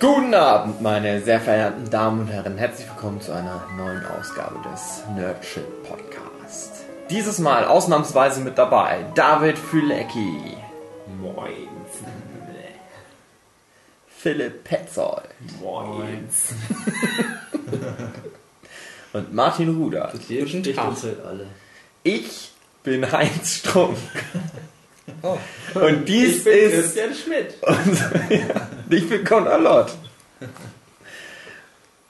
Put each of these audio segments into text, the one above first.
Guten Abend, meine sehr verehrten Damen und Herren. Herzlich willkommen zu einer neuen Ausgabe des Nerdship Podcast. Dieses Mal ausnahmsweise mit dabei David Fülecki. Moin. Philipp Petzold. Moin. und Martin Ruder. Guten Tag. alle. Ich bin Heinz Strunk. Oh. Und dies ist Christian Schmidt. unser, ja, ich bin Conalot.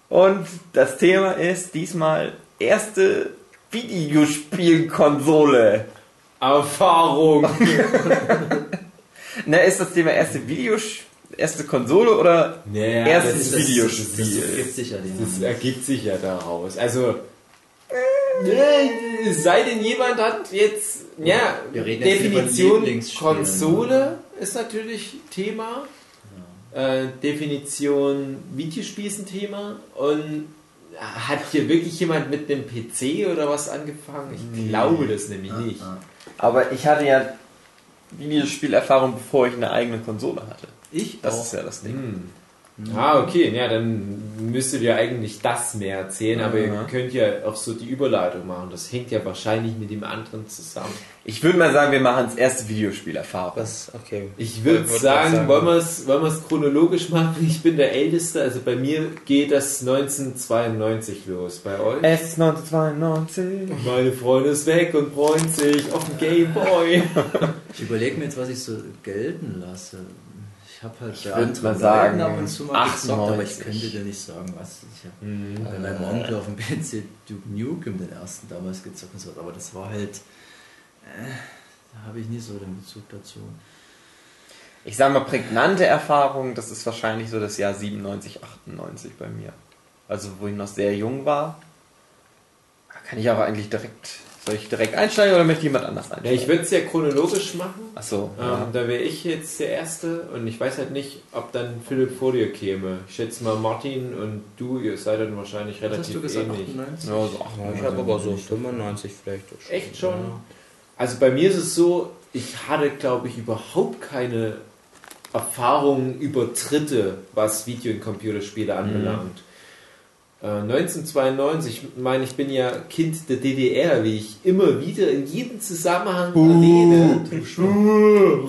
Und das Thema ist diesmal erste Videospielkonsole. Erfahrung. Na, ist das Thema erste Videos erste Konsole oder Naja, erstes das Videospiel? Das gibt sicher den Das ergibt sich ja daraus. Also, äh, sei denn jemand hat jetzt, ja, Wir reden jetzt über Definition. Konsole ist natürlich Thema. Äh, Definition Videospiel ist ein Thema. Und hat hier wirklich jemand mit einem PC oder was angefangen? Ich glaube das nämlich nicht. Ah, Aber ich hatte ja Videospielerfahrung, bevor ich eine eigene Konsole hatte. Ich Das auch. ist ja das Ding. Hm. Ah, okay, ja, dann müsstet ihr eigentlich das mehr erzählen, aber ihr Aha. könnt ja auch so die Überleitung machen. Das hängt ja wahrscheinlich mit dem anderen zusammen. Ich würde mal sagen, wir machen es erste Videospielerfahrung. Das, okay. Ich würde sagen, sagen. wollen wir es wollen wir es chronologisch machen? Ich bin der Älteste, also bei mir geht das 1992 los. Bei euch? Es ist 1992. Meine Freundin ist weg und freut sich auf den Gameboy. Ich überlege mir jetzt, was ich so gelten lasse. Ich habe halt Ich bei würd anderen mal sagen, ab und zu mal gezockt, aber ich 98. könnte dir nicht sagen, was. Ich habe Mhm. bei meinem Onkel auf dem PC Duke Nukem den ersten damals gezockt und so, aber das war halt. Äh, da habe ich nie so den Bezug dazu. Ich sag mal, prägnante Erfahrung, das ist wahrscheinlich so das Jahr 97, 98 bei mir. Also, wo ich noch sehr jung war. Kann ich auch eigentlich direkt. Soll ich direkt einsteigen oder möchte jemand anders Ja, einsteigen? ich würde es ja chronologisch machen. Achso, Ähm, ja. Da wäre ich jetzt der Erste und ich weiß halt nicht, ob dann Philipp vor dir käme. Ich schätze mal, Martin und du, ihr seid dann wahrscheinlich Was hast relativ du gesagt? ähnlich. 98? Ja, so 98. Ich habe aber so 95 vielleicht. auch schon. Echt schon? Also bei mir ist es so, ich hatte, glaube ich, überhaupt keine Erfahrung über Dritte, was Video- und Computerspiele anbelangt. Äh, 1992, ich meine, ich bin ja Kind der DDR, wie ich immer wieder in jedem Zusammenhang erwähne.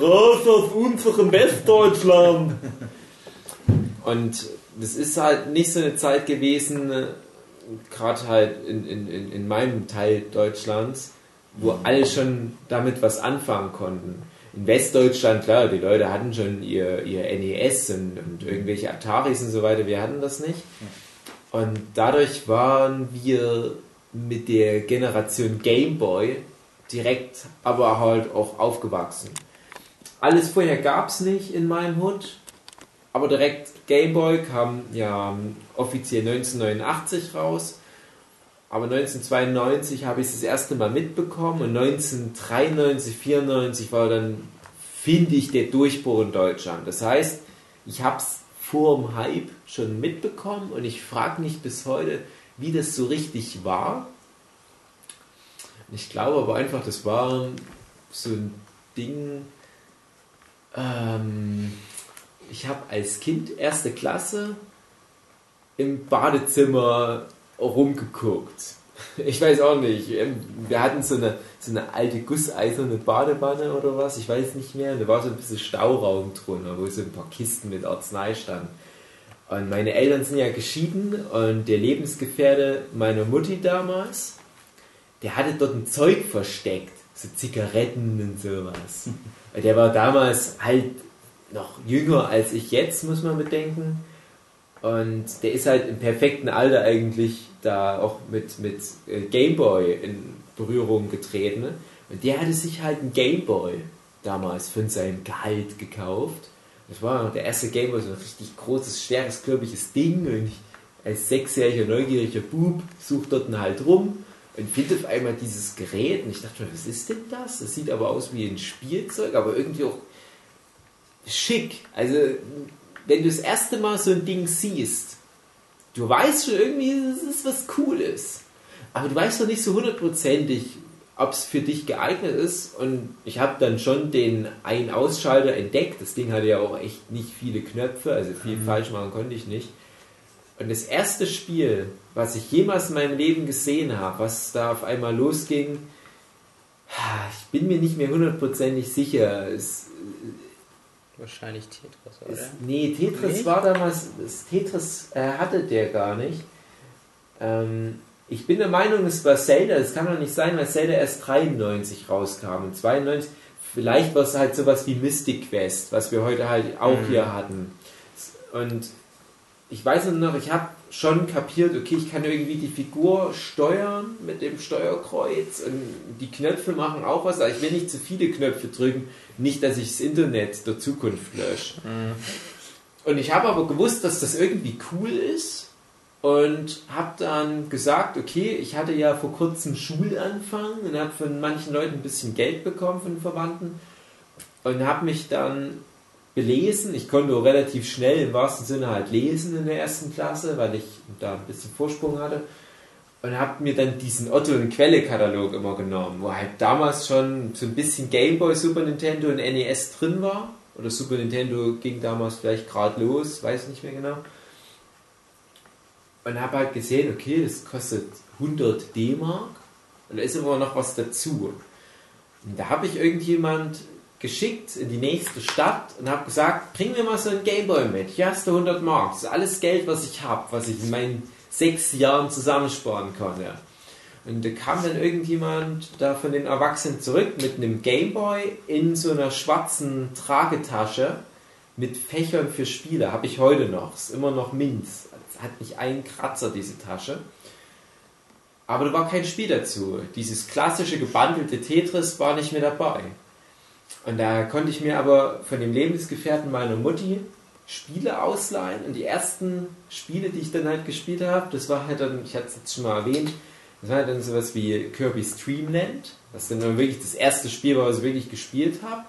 Raus aus unserem Westdeutschland! Und das ist halt nicht so eine Zeit gewesen, gerade halt in, in, in, in meinem Teil Deutschlands, wo alle schon damit was anfangen konnten. In Westdeutschland, klar, die Leute hatten schon ihr, ihr NES und, und irgendwelche Ataris und so weiter, wir hatten das nicht. Und dadurch waren wir mit der Generation Game Boy direkt aber halt auch aufgewachsen. Alles vorher gab es nicht in meinem Hut, aber direkt Game Boy kam ja offiziell 1989 raus. Aber 1992 habe ich es das erste Mal mitbekommen und 1993, 94 war dann, finde ich, der Durchbruch in Deutschland. Das heißt, ich habe es vor dem Hype schon mitbekommen und ich frage mich bis heute, wie das so richtig war. Ich glaube aber einfach, das war so ein Ding. Ähm, ich habe als Kind erste Klasse im Badezimmer rumgeguckt. Ich weiß auch nicht. Ähm, Wir hatten so eine, so eine alte gusseiserne Badewanne oder was, ich weiß nicht mehr. Und da war so ein bisschen Stauraum drunter, wo so ein paar Kisten mit Arznei standen. Und meine Eltern sind ja geschieden und der Lebensgefährte meiner Mutti damals, der hatte dort ein Zeug versteckt, so Zigaretten und sowas. Weil Der war damals halt noch jünger als ich jetzt, muss man bedenken. Und der ist halt im perfekten Alter eigentlich da auch mit, mit äh, Gameboy in Berührung getreten. ne? Und der hatte sich halt einen Gameboy damals von seinem Gehalt gekauft. Das war der erste Gameboy, so ein richtig großes, schweres, klöbiges Ding. Und ich als sechsjähriger, neugieriger Bub sucht dort halt rum und findet auf einmal dieses Gerät. Und ich dachte mir, was ist denn das? Das sieht aber aus wie ein Spielzeug, aber irgendwie auch schick. Also, wenn du das erste Mal so ein Ding siehst, du weißt schon irgendwie, das ist was Cooles. Aber du weißt doch nicht so hundertprozentig, ob es für dich geeignet ist. Und ich habe dann schon den Ein-Ausschalter entdeckt. Das Ding hatte ja auch echt nicht viele Knöpfe, also viel mhm. falsch machen konnte ich nicht. Und das erste Spiel, was ich jemals in meinem Leben gesehen habe, was da auf einmal losging, ich bin mir nicht mehr hundertprozentig sicher. Es, Wahrscheinlich Tetris, oder? Es, nee, Tetris nee? war damals, Tetris äh, hatte der gar nicht. Ähm, ich bin der Meinung, es war Zelda, das kann doch nicht sein, weil Zelda erst 93 rauskam und 92, vielleicht war es halt sowas wie Mystic Quest, was wir heute halt auch mhm. hier hatten. Und ich weiß noch, ich habe schon kapiert, okay, ich kann irgendwie die Figur steuern mit dem Steuerkreuz und die Knöpfe machen auch was, aber ich will nicht zu viele Knöpfe drücken, nicht, dass ich das Internet der Zukunft lösche. Mhm. Und ich habe aber gewusst, dass das irgendwie cool ist und habe dann gesagt, okay, ich hatte ja vor kurzem Schulanfang und habe von manchen Leuten ein bisschen Geld bekommen von Verwandten und habe mich dann belesen. Ich konnte relativ schnell im wahrsten Sinne halt lesen in der ersten Klasse, weil ich da ein bisschen Vorsprung hatte. Und habe mir dann diesen Otto- und Quelle-Katalog immer genommen, wo halt damals schon so ein bisschen Gameboy, Super Nintendo und NES drin war. Oder Super Nintendo ging damals vielleicht gerade los, weiß nicht mehr genau. Und habe halt gesehen, okay, das kostet 100 D-Mark und da ist immer noch was dazu. Und da habe ich irgendjemand geschickt in die nächste Stadt und habe gesagt, bring mir mal so ein Gameboy mit. Hier hast du 100 Mark. Das ist alles Geld, was ich habe, was ich in meinen sechs Jahren zusammensparen konnte. Und da kam dann irgendjemand da von den Erwachsenen zurück mit einem Gameboy in so einer schwarzen Tragetasche mit Fächern für Spiele. Habe ich heute noch. Ist immer noch Minz. Hat nicht einen Kratzer, diese Tasche. Aber da war kein Spiel dazu. Dieses klassische gebandelte Tetris war nicht mehr dabei. Und da konnte ich mir aber von dem Lebensgefährten meiner Mutti Spiele ausleihen. Und die ersten Spiele, die ich dann halt gespielt habe, das war halt dann, ich hatte es jetzt schon mal erwähnt, das war halt dann sowas wie Kirby's Dreamland, was dann, dann wirklich das erste Spiel war, was ich wirklich gespielt habe.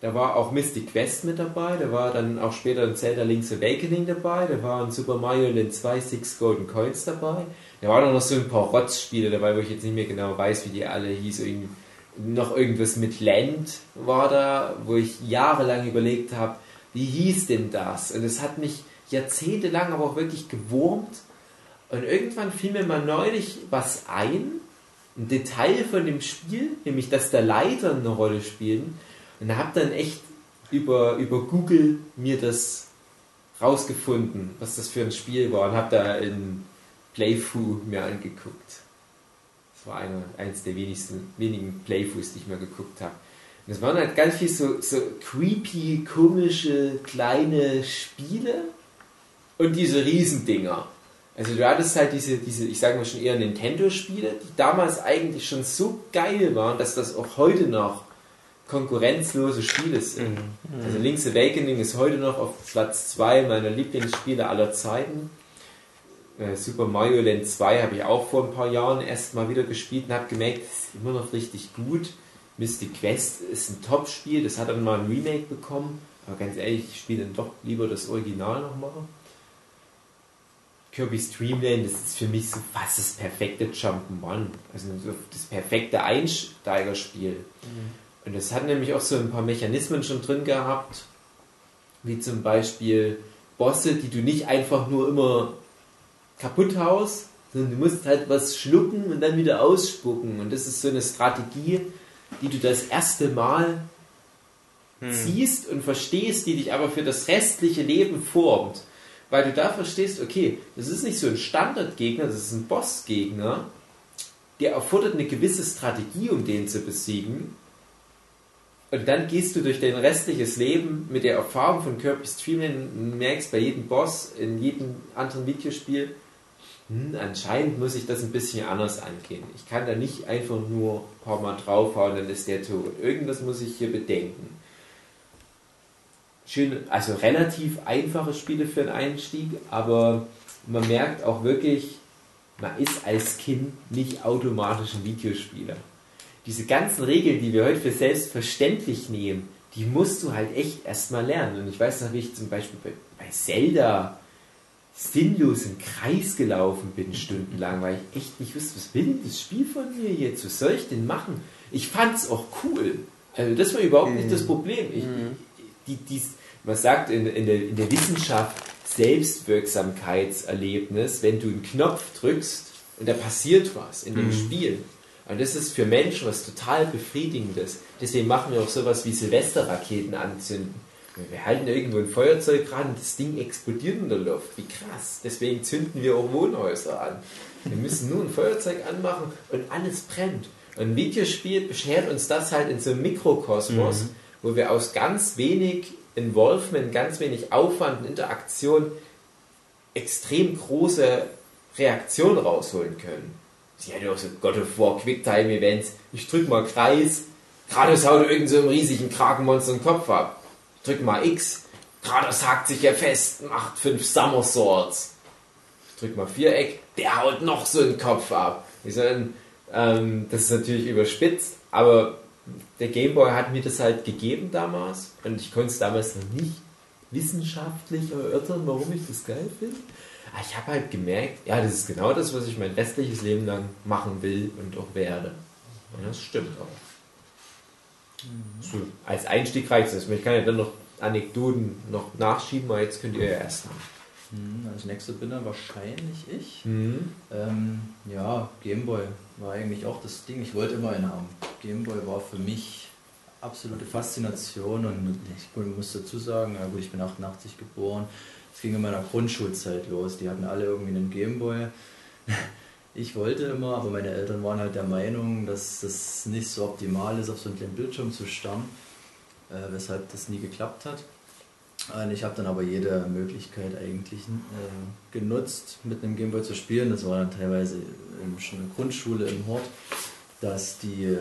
Da war auch Mystic Quest mit dabei, da war dann auch später ein Zelda Link's Awakening dabei, da war ein Super Mario Land 2 Six Golden Coins dabei, da waren noch so ein paar Rotzspiele dabei, wo ich jetzt nicht mehr genau weiß, wie die alle hießen, noch irgendwas mit Land war da, wo ich jahrelang überlegt habe, wie hieß denn das? Und es hat mich jahrzehntelang aber auch wirklich gewurmt. Und irgendwann fiel mir mal neulich was ein, ein Detail von dem Spiel, nämlich dass da Leiter eine Rolle spielen. Und habe dann echt über, über Google mir das rausgefunden, was das für ein Spiel war und habe da in Playthrough mir angeguckt war einer, eins der wenigsten, wenigen Playthroughs, die ich mal geguckt habe. Und es waren halt ganz viel so, so creepy, komische, kleine Spiele und diese Riesendinger. Also du hattest halt diese, diese ich sage mal schon eher Nintendo-Spiele, die damals eigentlich schon so geil waren, dass das auch heute noch konkurrenzlose Spiele sind. Mhm. Also Link's Awakening ist heute noch auf Platz 2 meiner Lieblingsspiele aller Zeiten. Äh, Super Mario Land 2 habe ich auch vor ein paar Jahren erst mal wieder gespielt und habe gemerkt, es ist immer noch richtig gut. Mystic Quest ist ein Top-Spiel, das hat dann mal ein Remake bekommen, aber ganz ehrlich, ich spiele dann doch lieber das Original nochmal. Kirby's Dreamland, das ist für mich so fast das perfekte Jump'n'Run, also das perfekte Einsteigerspiel. Mhm. Und das hat nämlich auch so ein paar Mechanismen schon drin gehabt, wie zum Beispiel Bosse, die du nicht einfach nur immer Kaputthaus, sondern du musst halt was schlucken und dann wieder ausspucken. Und das ist so eine Strategie, die du das erste Mal hm. siehst und verstehst, die dich aber für das restliche Leben formt. Weil du da verstehst, okay, das ist nicht so ein Standardgegner, das ist ein Bossgegner, der erfordert eine gewisse Strategie, um den zu besiegen. Und dann gehst du durch dein restliches Leben mit der Erfahrung von Kirby's Dreamland und merkst bei jedem Boss, in jedem anderen Videospiel, hm, anscheinend muss ich das ein bisschen anders angehen. Ich kann da nicht einfach nur ein paar Mal draufhauen, dann ist der tot. Irgendwas muss ich hier bedenken. Schön, also relativ einfache Spiele für den Einstieg, aber man merkt auch wirklich, man ist als Kind nicht automatisch ein Videospieler. Diese ganzen Regeln, die wir heute für selbstverständlich nehmen, die musst du halt echt erstmal lernen. Und ich weiß noch, wie ich zum Beispiel bei, bei Zelda sinnlos im Kreis gelaufen bin, stundenlang, weil ich echt nicht wusste, was will denn das Spiel von mir jetzt? Was soll ich denn machen? Ich fand es auch cool. Also das war überhaupt nicht das Problem. Ich, die, die, man sagt in, in, der, in der Wissenschaft Selbstwirksamkeitserlebnis, wenn du einen Knopf drückst und da passiert was in dem Spiel. Und das ist für Menschen was total Befriedigendes. Deswegen machen wir auch sowas wie Silvesterraketen anzünden. Wir halten irgendwo ein Feuerzeug ran und das Ding explodiert in der Luft. Wie krass. Deswegen zünden wir auch Wohnhäuser an. Wir müssen nur ein Feuerzeug anmachen und alles brennt. Und ein Videospiel beschert uns das halt in so einem Mikrokosmos, wo wir aus ganz wenig Involvement, ganz wenig Aufwand und Interaktion extrem große Reaktionen rausholen können. Sie ja auch so God of War Quicktime Events. Ich drück mal Kreis, gerade haut irgend so einem riesigen Krakenmonster den Kopf ab. Drück mal X, gerade hakt sich ja fest, macht fünf Somersaults. Ich drück mal Viereck, der haut noch so einen Kopf ab. Ich sagen, ähm, das ist natürlich überspitzt, aber der Gameboy hat mir das halt gegeben damals und ich konnte es damals noch nicht wissenschaftlich erörtern, warum ich das geil finde. Aber ich habe halt gemerkt, ja, das ist genau das, was ich mein restliches Leben lang machen will und auch werde. Und das stimmt auch. So, als Einstieg reicht es. Ich kann ja dann noch Anekdoten noch nachschieben, aber jetzt könnt ihr ja erst machen. Hm, Als nächster bin dann wahrscheinlich ich. Mhm. Ähm, ja, Gameboy war eigentlich auch das Ding. Ich wollte immer einen haben. Gameboy war für mich absolute Faszination und ich muss dazu sagen, ja gut, ich bin 88 geboren. Es ging in meiner Grundschulzeit los. Die hatten alle irgendwie einen Gameboy. Ich wollte immer, aber meine Eltern waren halt der Meinung, dass das nicht so optimal ist, auf so einen kleinen Bildschirm zu starren, äh, weshalb das nie geklappt hat. Und ich habe dann aber jede Möglichkeit eigentlich äh, genutzt, mit einem Gameboy zu spielen. Das war dann teilweise in, schon in der Grundschule im Hort, dass die äh,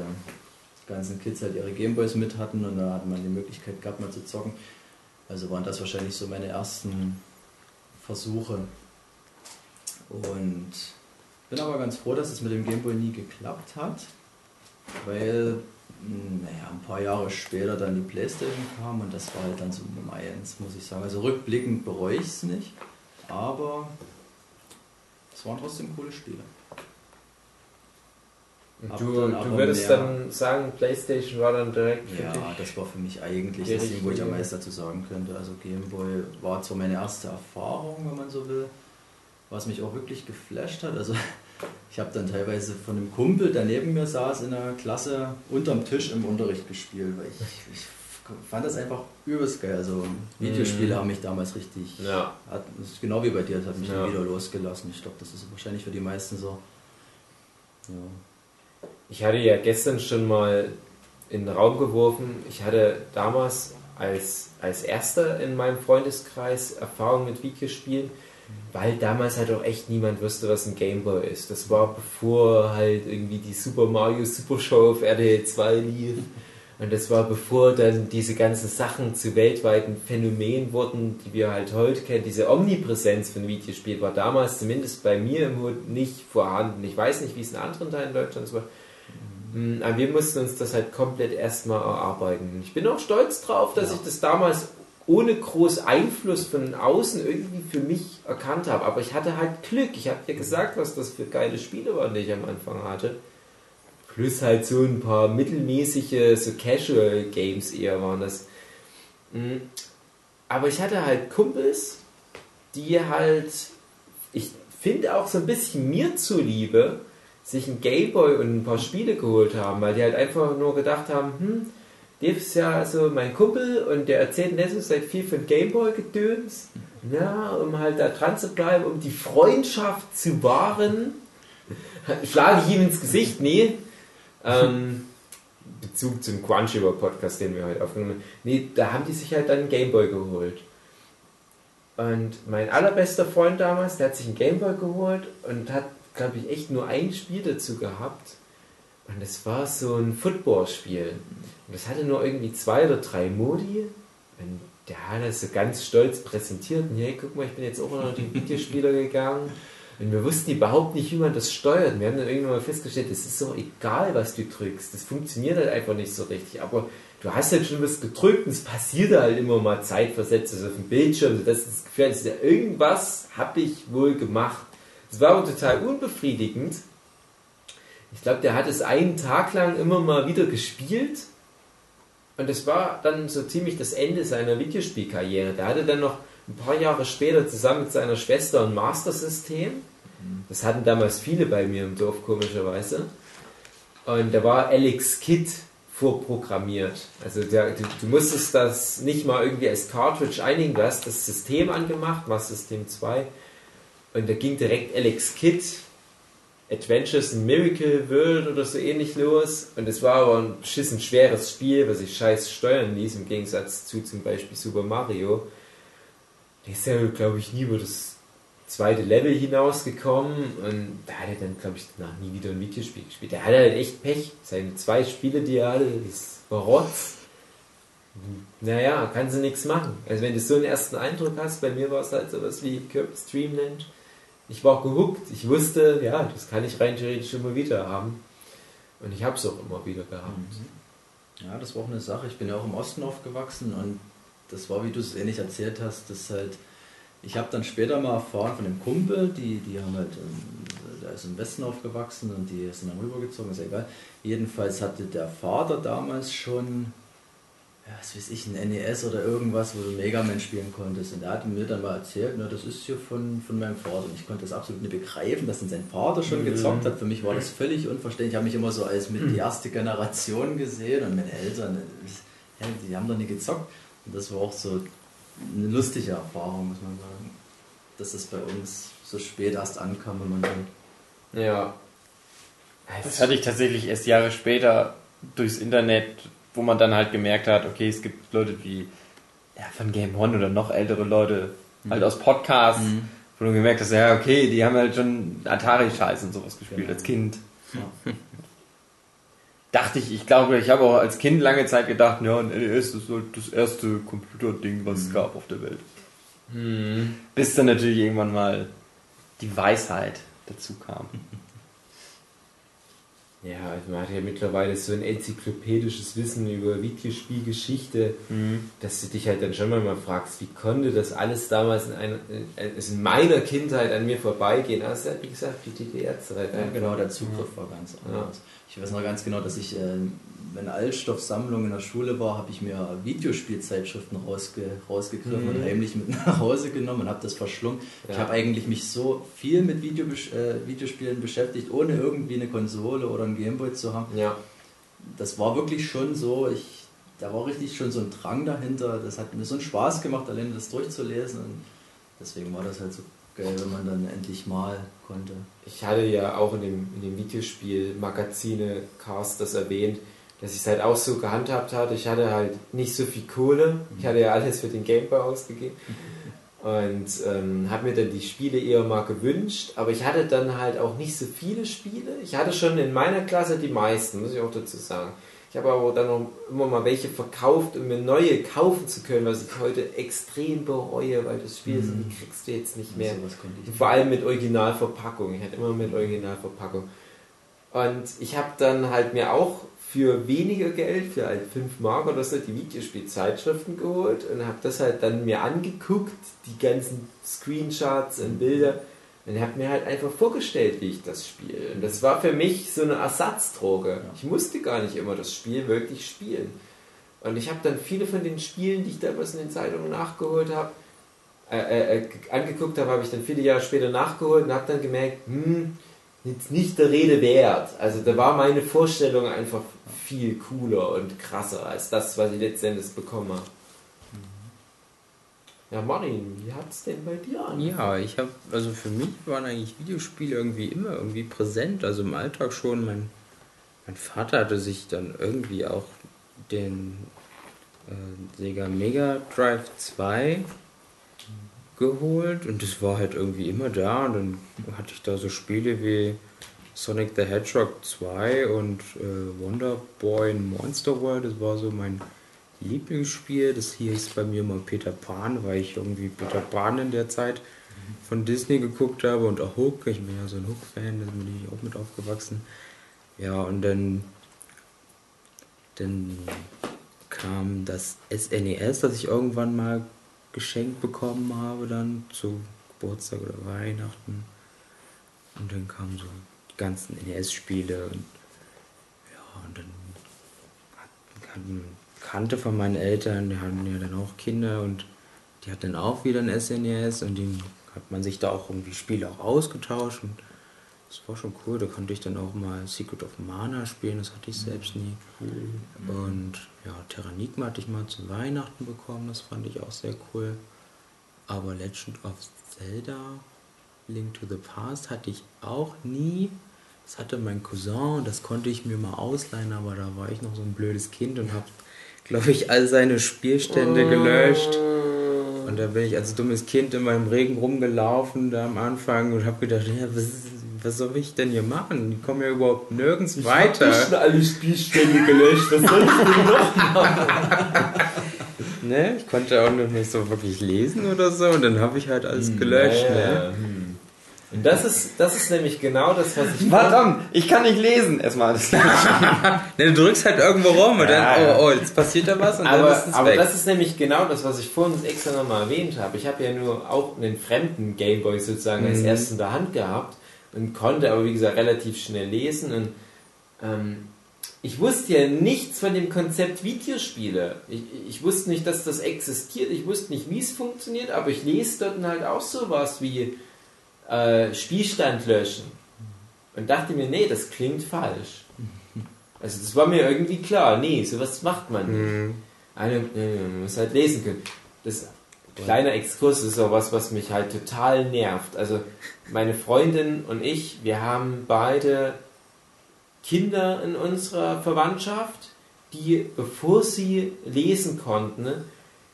ganzen Kids halt ihre Gameboys mit hatten und da hat man die Möglichkeit gehabt, mal zu zocken. Also waren das wahrscheinlich so meine ersten Versuche. Und bin aber ganz froh, dass es mit dem Gameboy nie geklappt hat, weil mh, naja, ein paar Jahre später dann die Playstation kam und das war halt dann so meins, muss ich sagen. Also rückblickend bereue ich es nicht, aber es waren trotzdem coole Spiele. Hab du, du würdest dann sagen, PlayStation war dann direkt Ja, das war für mich eigentlich das Ding, wo ich am meisten dazu sagen könnte. Also Gameboy war zwar meine erste Erfahrung, wenn man so will, was mich auch wirklich geflasht hat. Also ich habe dann teilweise von einem Kumpel, der neben mir saß, in der Klasse unterm Tisch im Unterricht gespielt, weil ich, ich fand das einfach übelst geil. Also Videospiele Mhm. haben mich damals richtig, Ja. hat, das ist genau wie bei dir, das hat mich Ja. wieder losgelassen. Ich glaube, das ist wahrscheinlich für die meisten so. Ja. Ich hatte ja gestern schon mal in den Raum geworfen, ich hatte damals als, als erster in meinem Freundeskreis Erfahrung mit Videospielen, weil damals halt auch echt niemand wusste, was ein Gameboy ist. Das war bevor halt irgendwie die Super Mario Super Show auf RTL 2 lief. Und das war bevor dann diese ganzen Sachen zu weltweiten Phänomenen wurden, die wir halt heute kennen. Diese Omnipräsenz von Videospielen war damals zumindest bei mir im Hut nicht vorhanden. Ich weiß nicht, wie es in anderen Teilen Deutschlands war. Mm, Aber wir mussten uns das halt komplett erstmal erarbeiten. Ich bin auch stolz drauf, dass Ja. ich das damals ohne groß Einfluss von außen irgendwie für mich erkannt habe. Aber ich hatte halt Glück. Ich habe dir gesagt, was das für geile Spiele waren, die ich am Anfang hatte. Plus halt so ein paar mittelmäßige, so Casual Games eher waren das. Mm. Aber ich hatte halt Kumpels, die halt, ich finde auch so ein bisschen mir zuliebe, sich einen Gameboy und ein paar Spiele geholt haben, weil die halt einfach nur gedacht haben, hm, Dave ist ja so mein Kumpel und der erzählt letzter Zeit viel von Gameboy-Gedöns. Ja, um halt da dran zu bleiben, um die Freundschaft zu wahren. Schlage ich ihm ins Gesicht? Nee. Ähm, Bezug zum Crunchyroll-Podcast, den wir heute aufgenommen haben. Nee, da haben die sich halt dann einen Gameboy geholt. Und mein allerbester Freund damals, der hat sich einen Gameboy geholt und hat, glaube ich, echt nur ein Spiel dazu gehabt. Und das war so ein Football-Spiel. Und das hatte nur irgendwie zwei oder drei Modi. Und der hat das so ganz stolz präsentiert. Und hey, guck mal, ich bin jetzt auch unter die Videospieler gegangen. Und wir wussten überhaupt nicht, wie man das steuert. Wir haben dann irgendwann mal festgestellt, es ist so egal, was du drückst. Das funktioniert halt einfach nicht so richtig. Aber du hast halt schon was gedrückt und es passiert halt immer mal zeitversetzt also auf dem Bildschirm. Das ist das Gefühl, ja, irgendwas habe ich wohl gemacht. Das war aber total unbefriedigend. Ich glaube, der hat es einen Tag lang immer mal wieder gespielt. Und das war dann so ziemlich das Ende seiner Videospielkarriere. Der hatte dann noch ein paar Jahre später zusammen mit seiner Schwester ein Master-System. Das hatten damals viele bei mir im Dorf, komischerweise. Und da war Alex Kidd vorprogrammiert. Also der, du, du, musstest das nicht mal irgendwie als Cartridge einigen, du hast das System angemacht, Master System 2. Und da ging direkt Alex Kidd Adventures in Miracle World oder so ähnlich los. Und es war aber ein beschissen schweres Spiel, was sich scheiß steuern ließ, im Gegensatz zu zum Beispiel Super Mario. Der ist ja, glaube ich, nie über das zweite Level hinausgekommen und da hat er dann, glaube ich, danach nie wieder ein Videospiel gespielt. Der hatte halt echt Pech. Seine zwei Spiele, die er hatte, das war Rotz. Naja, kann sie nichts machen. Also wenn du so einen ersten Eindruck hast, bei mir war es halt sowas wie Kirby's Dreamland. Ich war gehuckt. Ich wusste, ja, das kann ich rein theoretisch immer wieder haben. Und ich habe es auch immer wieder gehabt. Ja, das war auch eine Sache. Ich bin ja auch im Osten aufgewachsen und das war, wie du es ähnlich erzählt hast, dass halt, ich habe dann später mal erfahren von dem Kumpel, die, die haben halt, ähm, der ist im Westen aufgewachsen und die sind dann rübergezogen, ist ja egal. Jedenfalls hatte der Vater damals schon, was weiß ich, ein NES oder irgendwas, wo du Mega Man spielen konntest. Und der hat mir dann mal erzählt, na, das ist hier von, von meinem Vater. Und ich konnte das absolut nicht begreifen, dass dann sein Vater schon mhm. gezockt hat. Für mich war das völlig unverständlich. Ich habe mich immer so als mit die erste Generation gesehen und meine Eltern, ja, die haben doch nie gezockt. Und das war auch so eine lustige Erfahrung, muss man sagen. Dass es bei uns so spät erst ankam, wenn man so. Ja. Das hatte ich tatsächlich erst Jahre später durchs Internet, wo man dann halt gemerkt hat, okay, es gibt Leute wie ja, von Game One oder noch ältere Leute, mhm. halt aus Podcasts, mhm. wo du gemerkt hast, ja, okay, die haben halt schon Atari-Scheiß und sowas gespielt genau. als Kind. Ja. dachte ich, ich glaube, ich habe auch als Kind lange Zeit gedacht, ja, ein NES ist halt das erste Computerding, was mhm. es gab auf der Welt. Mhm. Bis dann natürlich irgendwann mal die Weisheit dazu kam. Ja, also man hat ja mittlerweile so ein enzyklopädisches Wissen über Videospielgeschichte, mhm. dass du dich halt dann schon mal fragst, wie konnte das alles damals in, einer, also in meiner Kindheit an mir vorbeigehen? Also, wie gesagt, die DDR-Zeit. Ja, genau, der Zugriff war ganz anders. Ja. Ich weiß noch ganz genau, dass ich, äh, wenn Altstoffsammlung in der Schule war, habe ich mir Videospielzeitschriften rausge rausgegriffen mhm. und heimlich mit nach Hause genommen und habe das verschlungen. Ja. Ich habe eigentlich mich so viel mit Video äh, Videospielen beschäftigt, ohne irgendwie eine Konsole oder ein Gameboy zu haben. Ja. Das war wirklich schon so, ich, da war richtig schon so ein Drang dahinter. Das hat mir so einen Spaß gemacht, alleine das durchzulesen und deswegen war das halt so geil, wenn man dann endlich mal konnte. Ich hatte ja auch in dem, in dem Videospiel-Magazine Cast das erwähnt, dass ich es halt auch so gehandhabt hatte. Ich hatte halt nicht so viel Kohle. Ich hatte ja alles für den Gameboy ausgegeben. Und ähm, habe mir dann die Spiele eher mal gewünscht, aber ich hatte dann halt auch nicht so viele Spiele. Ich hatte schon in meiner Klasse die meisten, muss ich auch dazu sagen. Ich habe aber dann noch immer mal welche verkauft, um mir neue kaufen zu können, was ich heute extrem bereue, weil das Spiel mhm. die kriegst du jetzt nicht mehr. Also vor allem mit Originalverpackung. Ich hatte immer mit Originalverpackung. Und ich habe dann halt mir auch für weniger Geld, für halt 5 Mark oder so, die Videospielzeitschriften geholt und habe das halt dann mir angeguckt, die ganzen Screenshots und Bilder und habe mir halt einfach vorgestellt, wie ich das spiele. Und das war für mich so eine Ersatzdroge. Ich musste gar nicht immer das Spiel wirklich spielen. Und ich habe dann viele von den Spielen, die ich damals in den Zeitungen nachgeholt habe, äh, äh, äh, angeguckt habe, habe ich dann viele Jahre später nachgeholt und habe dann gemerkt, hm, jetzt nicht der Rede wert. Also da war meine Vorstellung einfach viel cooler und krasser als das, was ich letztendlich bekommen habe. Ja, Marin, wie hat es denn bei dir an? Ja, ich habe, also für mich waren eigentlich Videospiele irgendwie immer irgendwie präsent, also im Alltag schon. Mein, mein Vater hatte sich dann irgendwie auch den äh, Sega Mega Drive 2 geholt und das war halt irgendwie immer da und dann hatte ich da so Spiele wie Sonic the Hedgehog 2 und äh, Wonder Boy Monster World, das war so mein Lieblingsspiel. Das hier hieß bei mir immer Peter Pan, weil ich irgendwie Peter Pan in der Zeit von Disney geguckt habe und auch Hook. Ich bin ja so ein Hook-Fan, da bin ich auch mit aufgewachsen. Ja, und dann, dann kam das SNES, das ich irgendwann mal geschenkt bekommen habe, dann zu Geburtstag oder Weihnachten. Und dann kamen so die ganzen NES-Spiele und ja, und dann hat, hat eine Kannte von meinen Eltern, die hatten ja dann auch Kinder und die hat dann auch wieder ein SNES und den hat man sich da auch irgendwie Spiele auch ausgetauscht und das war schon cool. Da konnte ich dann auch mal Secret of Mana spielen, das hatte ich selbst nie. Und ja, Terranigma hatte ich mal zu Weihnachten bekommen, das fand ich auch sehr cool. Aber Legend of Zelda, Link to the Past hatte ich auch nie. Das hatte mein Cousin und das konnte ich mir mal ausleihen, aber da war ich noch so ein blödes Kind und habe, glaube ich, all seine Spielstände gelöscht. Und da bin ich als dummes Kind in meinem Regen rumgelaufen da am Anfang und habe gedacht, ja, was, was soll ich denn hier machen? Die kommen ja überhaupt nirgends weiter. Ich habe alle Spielstände gelöscht. Was soll ich denn noch machen? Ne? Ich konnte auch noch nicht so wirklich lesen oder so und dann habe ich halt alles gelöscht. Ja. Ne? Hm. Und das ist, das ist nämlich genau das, was ich. Verdammt, ich kann nicht lesen. Erstmal das Ne, du drückst halt irgendwo rum und Ja, dann, oh, oh, jetzt passiert da was und dann aber, ist es aber weg. das ist nämlich genau das, was ich vorhin extra nochmal erwähnt habe. Ich habe ja nur auch einen fremden Gameboy sozusagen als Mhm. erstes in der Hand gehabt und konnte aber, wie gesagt, relativ schnell lesen. Und ähm, ich wusste ja nichts von dem Konzept Videospiele. Ich, ich wusste nicht, dass das existiert. Ich wusste nicht, wie es funktioniert, aber ich lese dort halt auch sowas wie äh, Spielstand löschen. Und dachte mir, nee, das klingt falsch. Also das war mir irgendwie klar. Nee, sowas macht man nicht. Mhm. Eine, man muss halt lesen können. Das kleiner Exkurs ist auch was, was mich halt total nervt. Also meine Freundin und ich, wir haben beide Kinder in unserer Verwandtschaft, die, bevor sie lesen konnten, ne,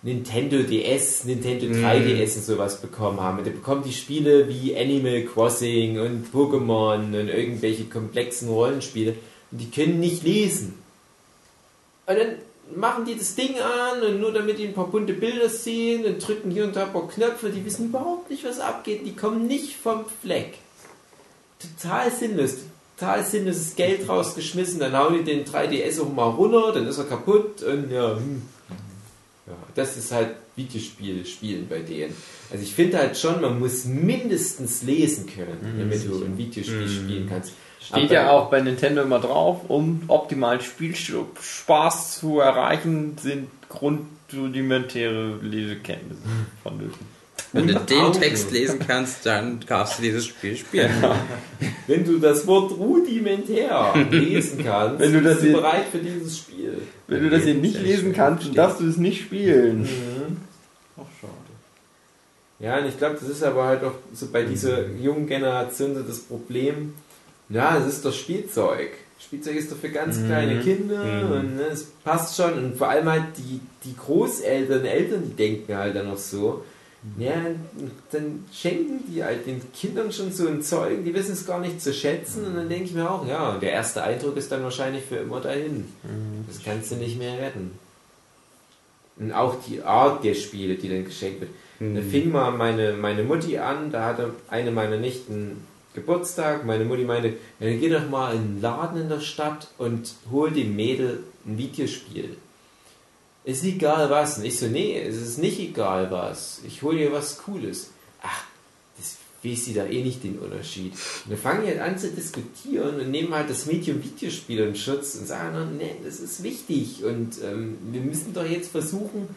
Nintendo DS, Nintendo 3DS und sowas bekommen haben. Und die bekommen die Spiele wie Animal Crossing und Pokémon und irgendwelche komplexen Rollenspiele und die können nicht lesen. Und dann machen die das Ding an und nur damit die ein paar bunte Bilder sehen und drücken hier und da ein paar Knöpfe, die wissen überhaupt nicht, was abgeht, die kommen nicht vom Fleck. Total sinnlos, total sinnloses Geld rausgeschmissen, dann hauen die den 3DS auch mal runter, dann ist er kaputt und ja, hm. ja das ist halt Videospiel spielen bei denen. Also ich finde halt schon, man muss mindestens lesen können, damit du ein Videospiel spielen kannst. Steht Aber- ja auch bei Nintendo immer drauf, um optimalen Spielspaß zu erreichen, sind grundrudimentäre Lesekenntnisse vonnöten. Wenn du den Augen. Text lesen kannst, dann darfst du dieses Spiel spielen. Wenn du das Wort rudimentär lesen kannst, Wenn du das bist du bereit für dieses Spiel. Wenn du das hier nicht lesen kannst, dann darfst du es nicht spielen. Ach, schade. Ja, und ich glaube, das ist aber halt auch so bei dieser jungen Generation so das Problem. Ja, es ist doch Spielzeug. Spielzeug ist doch für ganz kleine Kinder und ne, es passt schon. Und vor allem halt die, die Großeltern, Eltern, die denken halt dann noch so. Ja, dann schenken die halt den Kindern schon so ein Zeug, die wissen es gar nicht zu schätzen. Und dann denke ich mir auch, ja, der erste Eindruck ist dann wahrscheinlich für immer dahin. Das kannst du nicht mehr retten. Und auch die Art der Spiele, die dann geschenkt wird. Da fing mal meine, meine Mutti an, da hatte eine meiner Nichten Geburtstag. Meine Mutti meinte, ja, geh doch mal in einen Laden in der Stadt und hol dem Mädel ein Videospiel. Ist egal was. Und ich so, nee, es ist nicht egal was. Ich hol dir was Cooles. Ach, das weiß sie da eh nicht den Unterschied. Und dann fangen die halt an zu diskutieren und nehmen halt das Medium Videospiel in Schutz und sagen, "Na, nee, das ist wichtig und ähm, wir müssen doch jetzt versuchen,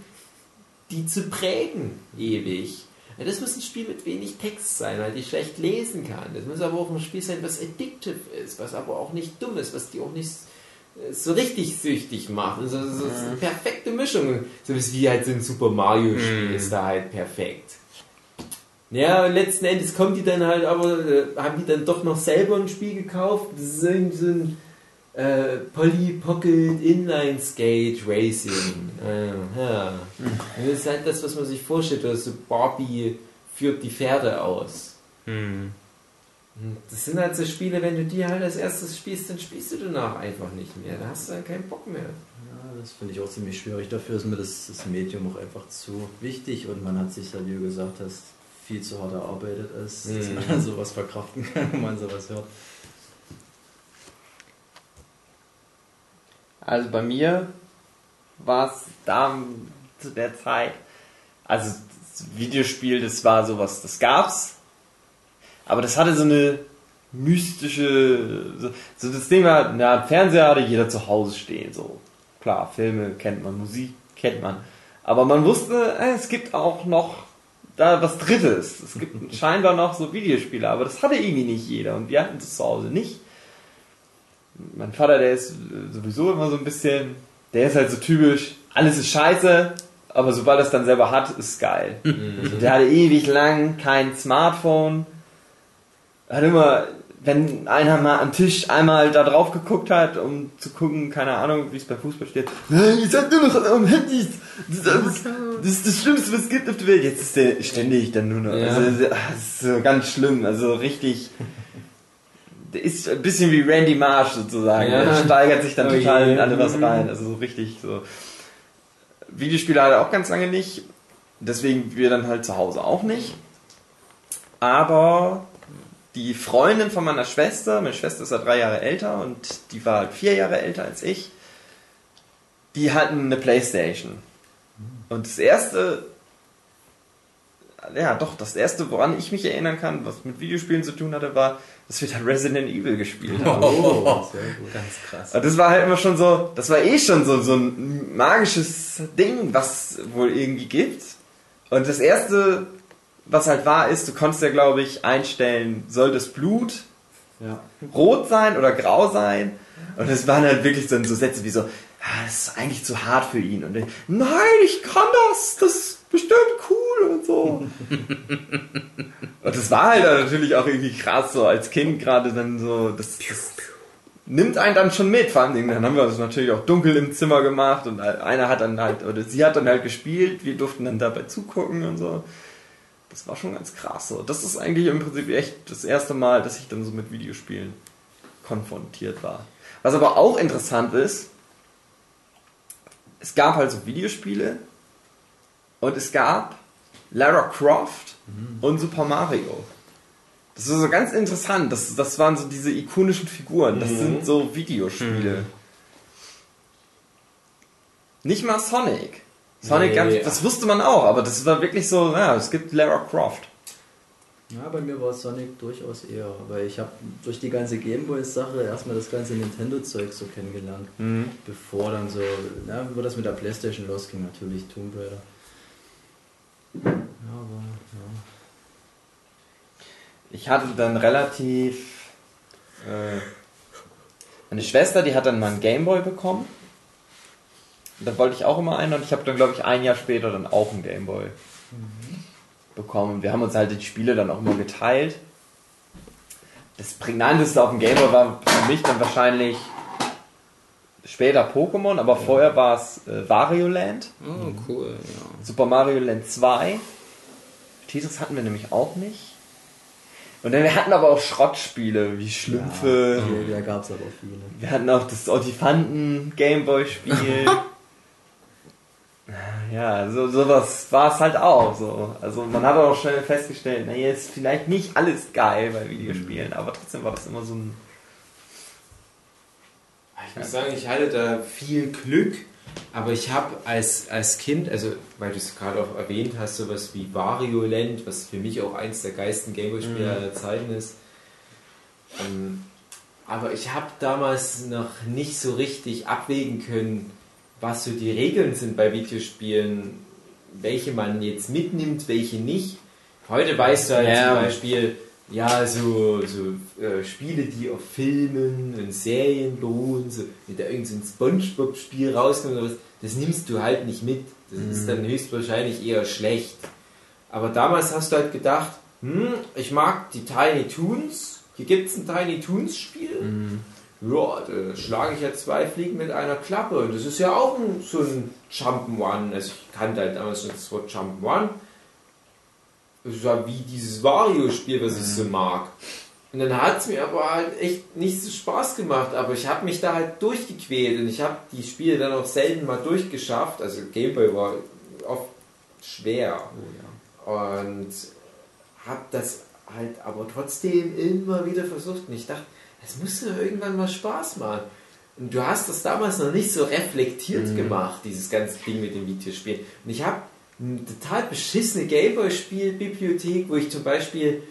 die zu prägen, ewig. Ja, das muss ein Spiel mit wenig Text sein, weil die schlecht lesen kann. Das muss aber auch ein Spiel sein, was addictive ist, was aber auch nicht dumm ist, was die auch nicht so richtig süchtig macht. Also, so, so, eine perfekte Mischung. So wie halt so ein Super Mario Spiel ist da halt perfekt. Ja, und letzten Endes kommen die dann halt aber, äh, haben die dann doch noch selber ein Spiel gekauft. Das ist irgendwie so ein äh, Polly Pocket Inline Skate Racing. Äh, ja. Und Das ist halt das, was man sich vorstellt. Also Barbie führt die Pferde aus. Hm. Und Das sind halt so Spiele, wenn du die halt als erstes spielst, dann spielst du danach einfach nicht mehr. Da hast du dann keinen Bock mehr. Ja, das finde ich auch ziemlich schwierig. Dafür ist mir das, das Medium auch einfach zu wichtig und man hat sich, halt, wie du gesagt hast, viel zu hart erarbeitet ist, dass Mhm. man dann sowas verkraften kann, wenn man sowas hört. Also bei mir war es da zu der Zeit, also das Videospiel, das war sowas, das gab's, aber das hatte so eine mystische, so, so das Ding war, na, Fernseher hatte jeder zu Hause stehen, so. Klar, Filme kennt man, Musik kennt man. Aber man wusste, äh, es gibt auch noch da was Drittes. Es gibt scheinbar noch so Videospiele, aber das hatte irgendwie nicht jeder und wir hatten es zu Hause nicht. Mein Vater, der ist sowieso immer so ein bisschen, der ist halt so typisch, alles ist scheiße, aber sobald er es dann selber hat, ist es geil. Also der hatte ewig lang kein Smartphone. Hat immer, wenn einer mal am Tisch einmal da drauf geguckt hat, um zu gucken, keine Ahnung, wie es bei Fußball steht. Nein, ihr seid nur noch am Handys. Das ist, alles, das ist das Schlimmste, was es gibt auf der Welt. Jetzt ist der ständig dann nur noch. Ja. Also, das ist so ganz schlimm. Also richtig. Ist ein bisschen wie Randy Marsh sozusagen. Ja. Der steigert sich dann Oh total je. in alle was rein. Also so richtig so. Videospiele hat er auch ganz lange nicht. Deswegen wir dann halt zu Hause auch nicht. Aber die Freundin von meiner Schwester, meine Schwester ist ja drei Jahre älter und die war halt vier Jahre älter als ich, die hatten eine Playstation. Und das erste, ja doch, das erste, woran ich mich erinnern kann, was mit Videospielen zu tun hatte, war, dass wir da Resident Evil gespielt haben. Oh, sehr gut. Ganz krass. Und das war halt immer schon so, das war eh schon so, so ein magisches Ding, was wohl irgendwie gibt. Und das erste, was halt war, ist, du konntest ja, glaube ich, einstellen, soll das Blut Ja. rot sein oder grau sein? Und es waren halt wirklich so, so Sätze wie so, ah, das ist eigentlich zu hart für ihn. Und ich, nein, ich kann das, das bestimmt cool und so. und das war halt dann natürlich auch irgendwie krass, so als Kind gerade dann so, das, das nimmt einen dann schon mit. Vor allem, dann haben wir das natürlich auch dunkel im Zimmer gemacht und einer hat dann halt, oder sie hat dann halt gespielt, wir durften dann dabei zugucken und so. Das war schon ganz krass so. Das ist eigentlich im Prinzip echt das erste Mal, dass ich dann so mit Videospielen konfrontiert war. Was aber auch interessant ist, es gab halt so Videospiele und es gab Lara Croft und Super Mario. Das ist so ganz interessant. Das, das waren so diese ikonischen Figuren. Das sind so Videospiele. Nicht mal Sonic. Sonic, Nee, ganz, das wusste man auch, aber das war wirklich so, ja, es gibt Lara Croft. Ja, bei mir war Sonic durchaus eher, weil ich habe durch die ganze Gameboy-Sache erstmal das ganze Nintendo-Zeug so kennengelernt, bevor dann so, na, wo das mit der Playstation losging, natürlich Tomb Raider. Aber, ja. Ich hatte dann relativ. Äh, meine Schwester, die hat dann mal einen Gameboy bekommen. Da wollte ich auch immer einen und ich habe dann, glaube ich, ein Jahr später dann auch einen Gameboy bekommen. Wir haben uns halt die Spiele dann auch immer geteilt. Das prägnanteste auf dem Gameboy war für mich dann wahrscheinlich später Pokémon, aber vorher war es äh, Wario Land. Oh, cool, ja. Super Mario Land 2. Tetris hatten wir nämlich auch nicht. Und dann, wir hatten aber auch Schrottspiele wie Schlümpfe. Ja, da gab es aber viele. Wir hatten auch das Olifanten Gameboy-Spiel. ja, so sowas war es halt auch so. Also man hat auch schnell festgestellt, naja, ist vielleicht nicht alles geil bei Videospielen, aber trotzdem war das immer so ein. Ich muss sagen, ich hatte da viel Glück, aber ich habe als, als Kind, also weil du es gerade auch erwähnt hast, sowas wie Wario Land, was für mich auch eins der geilsten Gameboy-Spiele aller Zeiten ist. Ähm, aber ich habe damals noch nicht so richtig abwägen können, was so die Regeln sind bei Videospielen, welche man jetzt mitnimmt, welche nicht. Heute weißt du halt Ja. zum Beispiel, ja, so, so äh, Spiele, die auf Filmen und Serien beruhen, so, wenn da irgendein so Spongebob-Spiel rauskommt oder was, das nimmst du halt nicht mit. Das ist dann höchstwahrscheinlich eher schlecht. Aber damals hast du halt gedacht, hm, ich mag die Tiny Toons, hier gibt es ein Tiny Toons Spiel. Ja, da schlage ich ja zwei Fliegen mit einer Klappe. Und das ist ja auch ein, so ein Jump'n'One. Also ich kannte halt damals schon das Wort Jump'n'One. Das ja wie dieses Wario-Spiel, was ich so mag. Und dann hat es mir aber halt echt nicht so Spaß gemacht. Aber ich habe mich da halt durchgequält und ich habe die Spiele dann auch selten mal durchgeschafft. Also Gameboy war oft schwer. Und habe das halt aber trotzdem immer wieder versucht und ich dachte, es muss ja irgendwann mal Spaß machen. Und du hast das damals noch nicht so reflektiert Mhm. gemacht, dieses ganze Ding mit dem Videospiel. Und ich habe eine total beschissene Gameboy-Spielbibliothek, wo ich zum Beispiel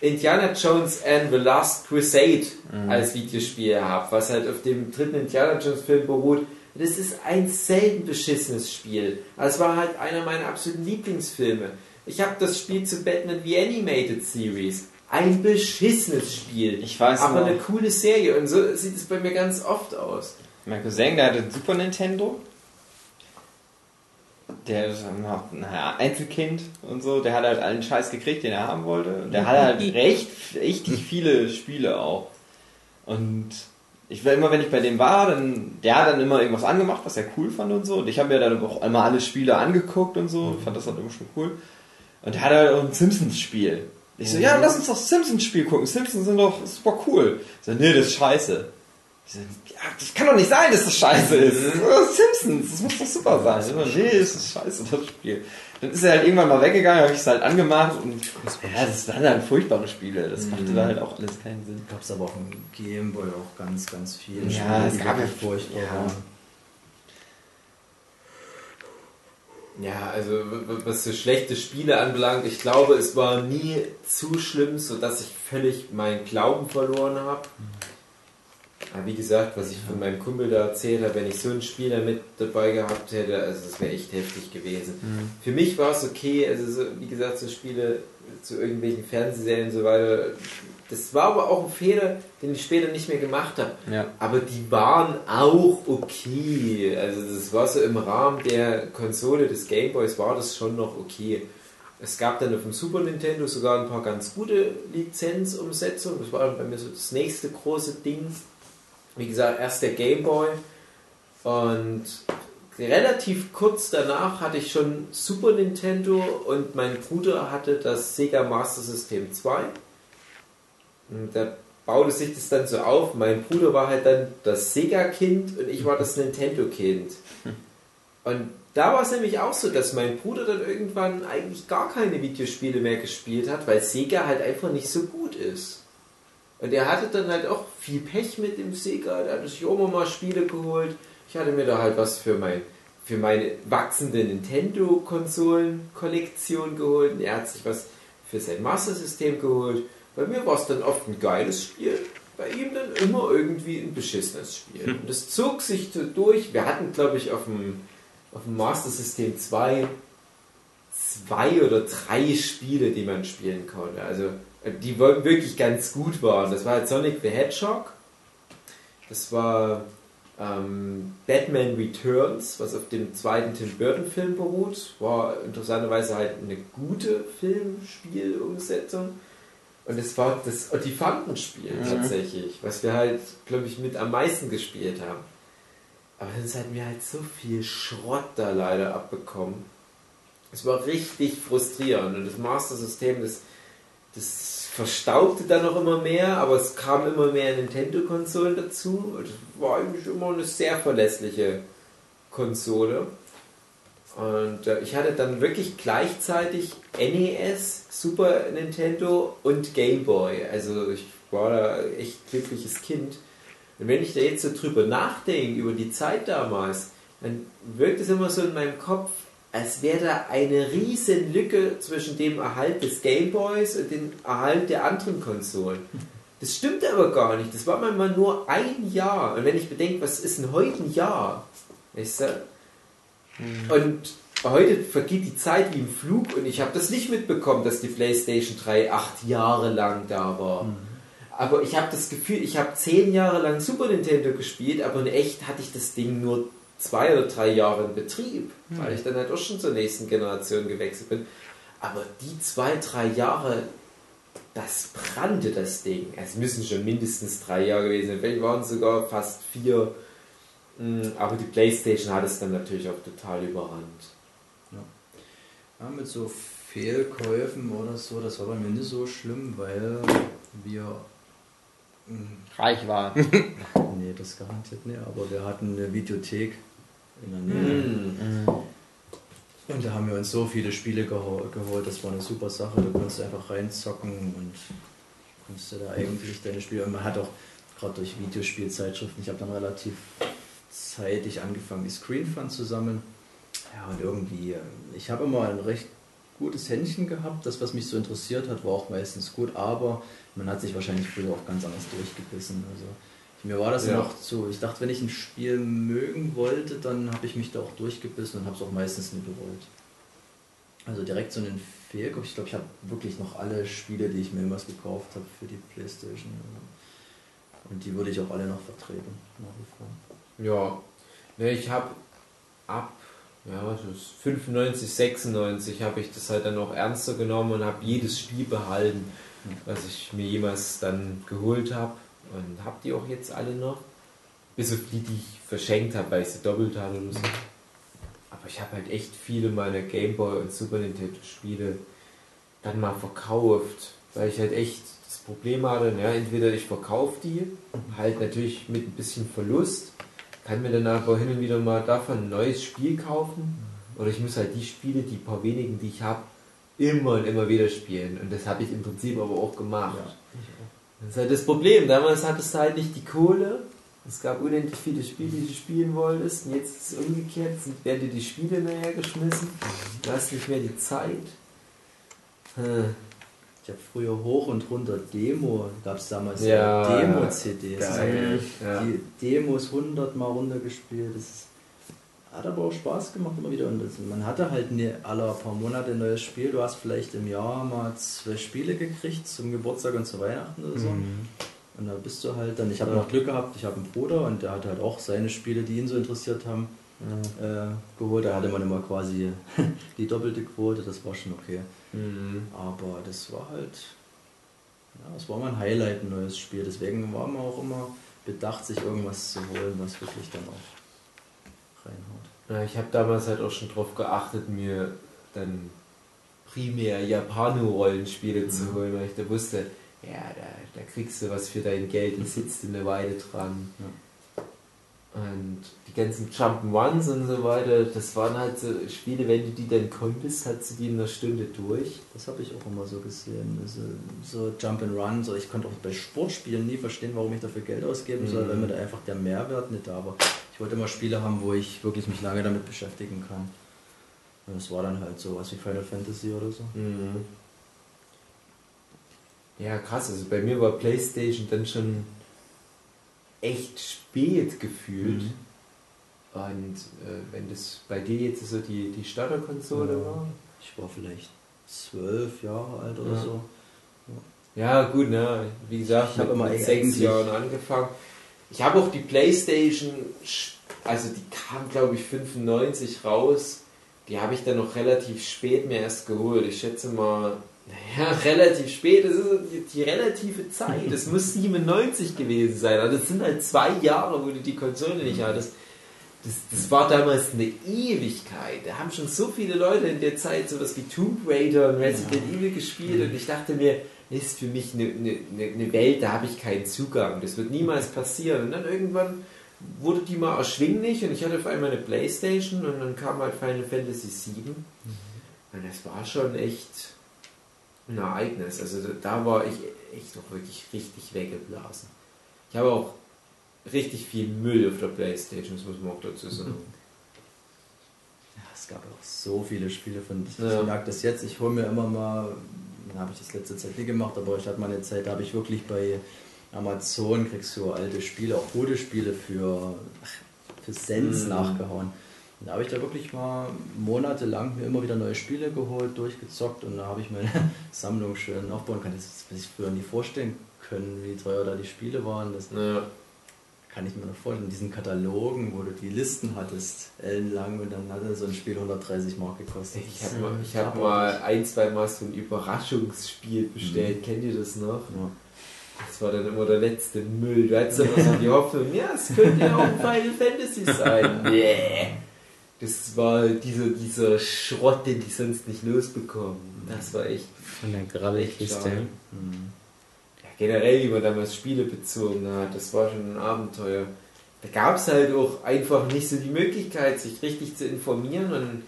Indiana Jones and the Last Crusade als Videospiel habe, was halt auf dem dritten Indiana Jones Film beruht. Das ist ein selten beschissenes Spiel. Aber es war halt einer meiner absoluten Lieblingsfilme. Ich habe das Spiel zu Batman The Animated Series. Ein beschissenes Spiel. Ich weiß Aber noch. eine coole Serie. Und so sieht es bei mir ganz oft aus. Mein Cousin, der hatte ein Super Nintendo. Der ist naja, Einzelkind und so. Der hat halt allen Scheiß gekriegt, den er haben wollte. Und der hat halt recht, richtig viele Spiele auch. Und ich war immer, wenn ich bei dem war, dann, der hat dann immer irgendwas angemacht, was er cool fand und so. Und ich habe mir dann auch immer alle Spiele angeguckt und so. Fand das halt immer schon cool. Und der hat halt auch ein Simpsons-Spiel. Ich so, ja, lass uns das Simpsons-Spiel gucken. Simpsons sind doch super cool. Ich so, nee, das ist scheiße. Ich so, ja, das kann doch nicht sein, dass das scheiße ist. Das ist Simpsons, das muss doch super sein. Ich so, nee, das ist scheiße, das Spiel. Dann ist er halt irgendwann mal weggegangen, habe ich es halt angemacht und ja, das waren dann furchtbare Spiele. Das machte da halt auch alles keinen Sinn. Gab es aber auch im Gameboy auch ganz, ganz viele Ja, es die gab ja- furchtbar ja. Ja, also was so schlechte Spiele anbelangt, ich glaube, es war nie zu schlimm, sodass ich völlig meinen Glauben verloren habe. Aber wie gesagt, was ich von meinem Kumpel da erzählt habe, wenn ich so ein Spiel da mit dabei gehabt hätte, also das wäre echt heftig gewesen. Für mich war es okay, also so, wie gesagt, so Spiele zu irgendwelchen Fernsehserien und so weiter, das war aber auch ein Fehler, den ich später nicht mehr gemacht habe. Ja. Aber die waren auch okay. Also das war so im Rahmen der Konsole des Gameboys war das schon noch okay. Es gab dann auf dem Super Nintendo sogar ein paar ganz gute Lizenzumsetzungen. Das war bei mir so das nächste große Ding. Wie gesagt, erst der Gameboy und relativ kurz danach hatte ich schon Super Nintendo und mein Bruder hatte das Sega Master System 2. Und da baute sich das dann so auf. Mein Bruder war halt dann das Sega-Kind und ich war das Nintendo-Kind. Und da war es nämlich auch so, dass mein Bruder dann irgendwann eigentlich gar keine Videospiele mehr gespielt hat, weil Sega halt einfach nicht so gut ist. Und er hatte dann halt auch viel Pech mit dem Sega. Der hatte sich auch immer mal Spiele geholt. Ich hatte mir da halt was für mein für meine wachsende Nintendo-Konsolen-Kollektion geholt. Und er hat sich was für sein Master-System geholt. Bei mir war es dann oft ein geiles Spiel, bei ihm dann immer irgendwie ein beschissenes Spiel. Und das zog sich so durch. Wir hatten, glaube ich, auf dem, auf dem Master System 2 zwei oder drei Spiele, die man spielen konnte. Also die wirklich ganz gut waren. Das war halt Sonic the Hedgehog. Das war ähm, Batman Returns, was auf dem zweiten Tim Burton Film beruht. War interessanterweise halt eine gute Filmspielumsetzung. Und es war das Ottifantenspiel Mhm. tatsächlich, was wir halt, glaube ich, mit am meisten gespielt haben. Aber dann hatten wir halt so viel Schrott da leider abbekommen. Es war richtig frustrierend und das Master-System, das, das verstaubte dann noch immer mehr, aber es kam immer mehr Nintendo-Konsolen dazu. Es war eigentlich immer eine sehr verlässliche Konsole. Und äh, ich hatte dann wirklich gleichzeitig NES, Super Nintendo und Game Boy. Also ich war da echt glückliches Kind. Und wenn ich da jetzt so drüber nachdenke, über die Zeit damals, dann wirkt es immer so in meinem Kopf, als wäre da eine riesen Lücke zwischen dem Erhalt des Gameboys und dem Erhalt der anderen Konsolen. Das stimmt aber gar nicht. Das war manchmal nur ein Jahr. Und wenn ich bedenke, was ist denn heute ein Jahr? Weißt du? Und heute vergeht die Zeit wie im Flug und ich habe das nicht mitbekommen, dass die PlayStation 3 acht Jahre lang da war. Aber ich habe das Gefühl, ich habe zehn Jahre lang Super Nintendo gespielt, aber in echt hatte ich das Ding nur zwei oder drei Jahre in Betrieb, weil ich dann halt auch schon zur nächsten Generation gewechselt bin. Aber die zwei, drei Jahre, das brannte das Ding. Es müssen schon mindestens drei Jahre gewesen sein. Vielleicht waren es sogar fast vier. Mm, Aber die Playstation hat es dann natürlich auch total überrannt. Ja, mit so Fehlkäufen oder so, das war bei mir nicht so schlimm, weil wir. Reich war. Nee, das garantiert nicht, aber wir hatten eine Videothek in der Nähe. Mm. Und da haben wir uns so viele Spiele geho geholt, das war eine super Sache. Da konntest du einfach reinzocken und konntest du da eigentlich deine Spiele. Und man hat auch gerade durch Videospielzeitschriften, ich habe dann relativ zeitig angefangen, die Screenfun zu sammeln. Ja, und irgendwie, äh, ich habe immer ein recht gutes Händchen gehabt. Das, was mich so interessiert hat, war auch meistens gut, aber man hat sich wahrscheinlich früher auch ganz anders durchgebissen. Also mir war das Ja. noch so, ich dachte, wenn ich ein Spiel mögen wollte, dann habe ich mich da auch durchgebissen und habe es auch meistens nie bereut. Also direkt so einen Fehlkauf. Ich glaube, ich habe wirklich noch alle Spiele, die ich mir jemals gekauft habe für die Playstation. Und die würde ich auch alle noch vertreten, nach wie vor. Ja, ne, ich habe ab ja, was ist, 95, 96 habe ich das halt dann auch ernster genommen und habe jedes Spiel behalten, was ich mir jemals dann geholt habe. Und habe die auch jetzt alle noch. Bis auf die, die ich verschenkt habe, weil ich sie doppelt hatte oder so. Aber ich habe halt echt viele meiner Gameboy und Super Nintendo Spiele dann mal verkauft, weil ich halt echt das Problem hatte, ja, entweder ich verkaufe die, halt natürlich mit ein bisschen Verlust, kann mir dann aber hin und wieder mal davon ein neues Spiel kaufen, oder ich muss halt die Spiele, die paar wenigen, die ich habe, immer und immer wieder spielen. Und das habe ich im Prinzip aber auch gemacht. Das ist halt das Problem. Damals hattest du halt nicht die Kohle. Es gab unendlich viele Spiele, die du spielen wolltest. Und jetzt ist es umgekehrt. Jetzt werden dir die Spiele näher geschmissen. Du hast nicht mehr die Zeit. Hm. Ich habe früher hoch und runter Demo, gab es damals Ja, ja, Demo-CDs. Also ja. Die Demos 100 Mal runtergespielt. Das ist, hat aber auch Spaß gemacht immer wieder. Und man hatte halt ne, alle paar Monate ein neues Spiel. Du hast vielleicht im Jahr mal zwei Spiele gekriegt zum Geburtstag und zu Weihnachten oder so. Und da bist du halt dann, ich habe noch Glück gehabt, ich habe einen Bruder und der hat halt auch seine Spiele, die ihn so interessiert haben, äh, geholt. Da hatte man immer quasi die doppelte Quote, das war schon okay. Mhm. Aber das war halt, ja, das war mal ein Highlight, ein neues Spiel. Deswegen war man auch immer bedacht, sich irgendwas zu holen, was wirklich dann auch reinhaut. Ja, ich habe damals halt auch schon drauf geachtet, mir dann primär Japano-Rollenspiele zu holen, weil ich da wusste, ja, da, da kriegst du was für dein Geld und sitzt du eine Weile dran. Und die ganzen Jump'n'Runs und so weiter, das waren halt so Spiele, wenn du die dann konntest, hattest du die in einer Stunde durch. Das habe ich auch immer so gesehen. Also, so Jump and Run, so ich konnte auch bei Sportspielen nie verstehen, warum ich dafür Geld ausgeben soll, Mhm. weil mir da einfach der Mehrwert nicht da war. Ich wollte immer Spiele haben, wo ich wirklich mich lange damit beschäftigen kann. Und das war dann halt so was wie Final Fantasy oder so. Mhm. Ja, krass. Also bei mir war PlayStation dann schon echt spät gefühlt. Mhm. Und äh, wenn das bei dir jetzt so die, die Starterkonsole Ja. war. Ich war vielleicht zwölf Jahre alt oder Ja. so. Ja, gut, ne? Wie gesagt, Ich hab immer mit sechs Jahren angefangen. Ich habe auch die Playstation, also die kam glaube ich 95 raus. Die habe ich dann noch relativ spät mir erst geholt. Ich schätze mal, naja, relativ spät, das ist die, die relative Zeit. Das muss 97 gewesen sein. Also das sind halt zwei Jahre, wo du die Konsole nicht hattest. Das, das war damals eine Ewigkeit. Da haben schon so viele Leute in der Zeit sowas wie Tomb Raider und Resident Evil gespielt und ich dachte mir, das ist für mich eine, eine, eine Welt, da habe ich keinen Zugang. Das wird niemals passieren. Und dann irgendwann wurde die mal erschwinglich und ich hatte auf einmal eine Playstation und dann kam halt Final Fantasy VII. Und das war schon echt ein Ereignis. Also da war ich echt doch wirklich richtig weggeblasen. Ich habe auch richtig viel Müll auf der Playstation, das muss man auch dazu sagen. Ja, es gab auch so viele Spiele von. Ich Ja. merke das jetzt, ich hole mir immer mal, habe ich das letzte Zeit nie gemacht, aber ich hatte mal eine Zeit, da habe ich wirklich bei Amazon kriegst du alte Spiele, auch gute Spiele für, für Cents Mhm. nachgehauen. Da habe ich da wirklich mal monatelang mir immer wieder neue Spiele geholt, durchgezockt und da habe ich meine Sammlung schön aufbauen können. Das hätte ich früher nie vorstellen können, wie teuer da die Spiele waren. Das Ja. Kann ich mir noch vorstellen, in diesen Katalogen, wo du die Listen hattest, ellenlang und dann hatte so ein Spiel 130 Mark gekostet. Ich habe mal, ich hab mal ein, zwei Mal so ein Überraschungsspiel bestellt. Kennt ihr das noch? Ja. Das war dann immer der letzte Müll. Du hattest immer so die Hoffnung, ja, es könnte ja auch ein Final Fantasy sein. Nee. Das war dieser, dieser Schrott, den die sonst nicht losbekommen. Das war echt, Von der Grabbelkiste. Mhm. Generell, wie man damals Spiele bezogen hat, das war schon ein Abenteuer. Da gab es halt auch einfach nicht so die Möglichkeit, sich richtig zu informieren und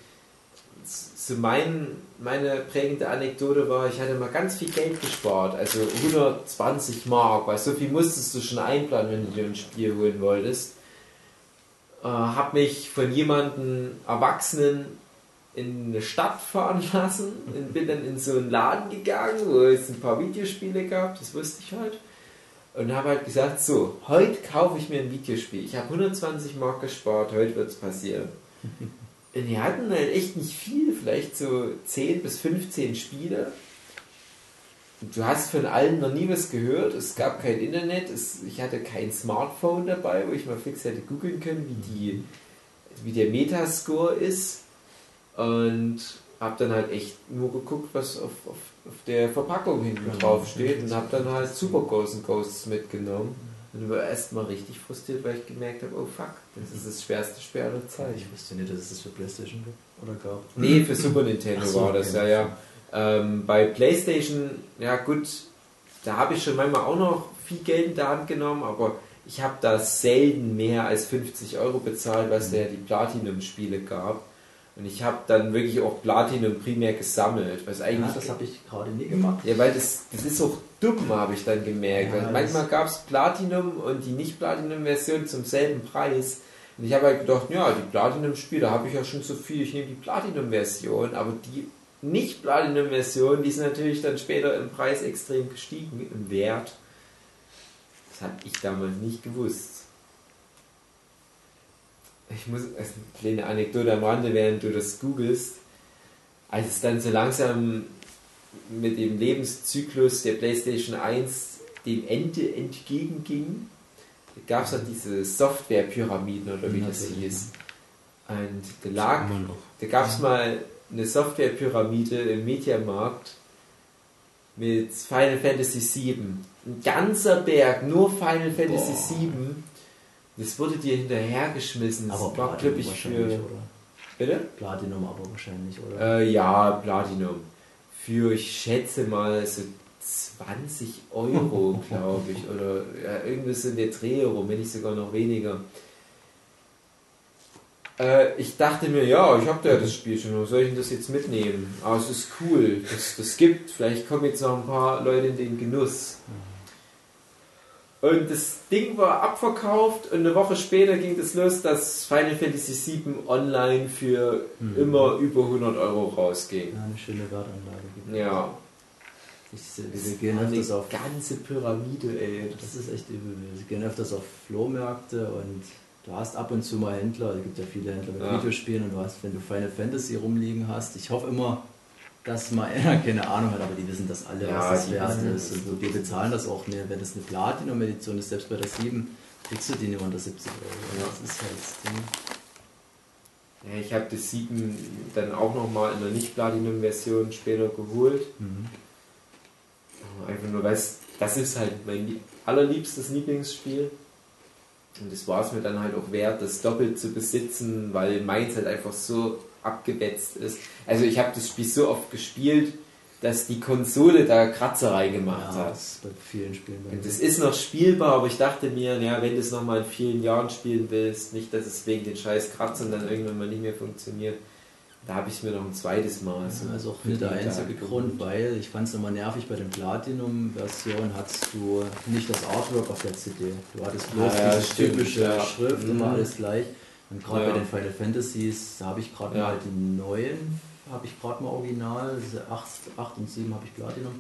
so mein, meine prägende Anekdote war, ich hatte mal ganz viel Geld gespart, also 120 Mark, weil so viel musstest du schon einplanen, wenn du dir ein Spiel holen wolltest. Äh, hab mich von jemandem Erwachsenen in eine Stadt fahren lassen und bin dann in so einen Laden gegangen, wo es ein paar Videospiele gab, das wusste ich halt. Und habe halt gesagt, so, heute kaufe ich mir ein Videospiel. Ich habe 120 Mark gespart, heute wird es passieren. Und die hatten halt echt nicht viel, vielleicht so 10 bis 15 Spiele. Du hast von allen noch nie was gehört, es gab kein Internet, es, ich hatte kein Smartphone dabei, wo ich mal fix hätte googeln können, wie, die, wie der Metascore ist. Und habe dann halt echt nur geguckt, was auf, auf, auf der Verpackung hinten drauf steht und habe dann halt Super Ghosts and Ghosts mitgenommen. Und war erstmal richtig frustriert, weil ich gemerkt habe, oh fuck, das ist das schwerste Spiel aller Zeiten. Ich wusste nicht, dass es das für Playstation gibt oder gab. Nee, für Super Nintendo so, war das, ja, okay. ja. Ähm, bei PlayStation, ja gut, da habe ich schon manchmal auch noch viel Geld in der Hand genommen, aber ich habe da selten mehr als 50 Euro bezahlt, es da ja die Platinum-Spiele gab. Und ich habe dann wirklich auch Platinum primär gesammelt, was eigentlich... Ja, das habe ich gerade nie gemacht. Ja, weil das, das ist auch dumm, habe ich dann gemerkt. Ja, weil manchmal gab es Platinum und die Nicht-Platinum-Version zum selben Preis. Und ich habe halt gedacht, ja, die Platinum-Spiele habe ich ja schon so viel, ich nehme die Platinum-Version, aber die Nicht-Platinum-Version, die ist natürlich dann später im Preis extrem gestiegen, im Wert. Das habe ich damals nicht gewusst. Ich muss, also eine kleine Anekdote am Rande, während du das googelst, als es dann so langsam mit dem Lebenszyklus der PlayStation 1 dem Ende entgegenging, gab es dann diese Software-Pyramiden oder wie das hieß. Und da lag, da gab es mal eine Software-Pyramide im Mediamarkt mit Final Fantasy VII. Ein ganzer Berg, nur Final Fantasy Boah. VII. Das wurde dir hinterhergeschmissen. Das Aber war, Platinum glaube ich, wahrscheinlich, für. oder? Bitte? Platinum aber wahrscheinlich, oder? Äh, ja, Platinum. Für, ich schätze mal, so 20 Euro, glaube ich. Oder ja, irgendwas in der Dreh rum, wenn nicht sogar noch weniger. Äh, ich dachte mir, ja, ich habe ja das Spiel schon, wo soll ich denn das jetzt mitnehmen? Aber es ist cool, das, das gibt. Vielleicht kommen jetzt noch ein paar Leute in den Genuss. Und das Ding war abverkauft und eine Woche später ging es los, dass Final Fantasy VII online für Mhm. immer über 100 Euro rausging. Ja, eine schöne Wertanlage. Ja, Ich, das wir gehen eine öfters auf. ganze Pyramide, ey. Das ist echt übel. Wir gehen öfters auf Flohmärkte und du hast ab und zu mal Händler. Es gibt ja viele Händler mit Ja. Videospielen und du hast, wenn du Final Fantasy rumliegen hast, ich hoffe immer, dass mal einer keine Ahnung hat, aber die wissen das alle, Ja, was das wert ist. Und wir bezahlen das auch mehr. Wenn das eine Platinum-Edition ist, selbst bei der 7, kriegst du die nicht unter 70 Euro. Ja. Das ist halt das Ding. Ja, ich habe das 7 dann auch nochmal in der Nicht-Platinum-Version später geholt. Mhm. Einfach nur, weil das ist halt mein lieb- allerliebstes Lieblingsspiel. Und das war es mir dann halt auch wert, das doppelt zu besitzen, weil meins halt einfach so abgewetzt ist. Also ich habe das Spiel so oft gespielt, dass die Konsole da Kratzer reingemacht Ja, hat. das ist bei vielen Spielen. bei Und das ist noch spielbar, aber ich dachte mir, ja, wenn du es nochmal in vielen Jahren spielen willst, nicht, dass es wegen den scheiß Kratzern dann irgendwann mal nicht mehr funktioniert, da habe ich es mir noch ein zweites Mal. so Das ist auch nicht der einzige Grund, weil ich fand es immer nervig, bei den Platinum-Versionen hattest du nicht das Artwork auf der CD. Du hattest bloß Ah, ja, diese stimmt, typische ja. Schrift, immer alles gleich. Und gerade Ja. bei den Final Fantasies, da habe ich gerade Ja. mal die neuen, habe ich gerade mal original, diese 8, und 7 habe ich Platinum.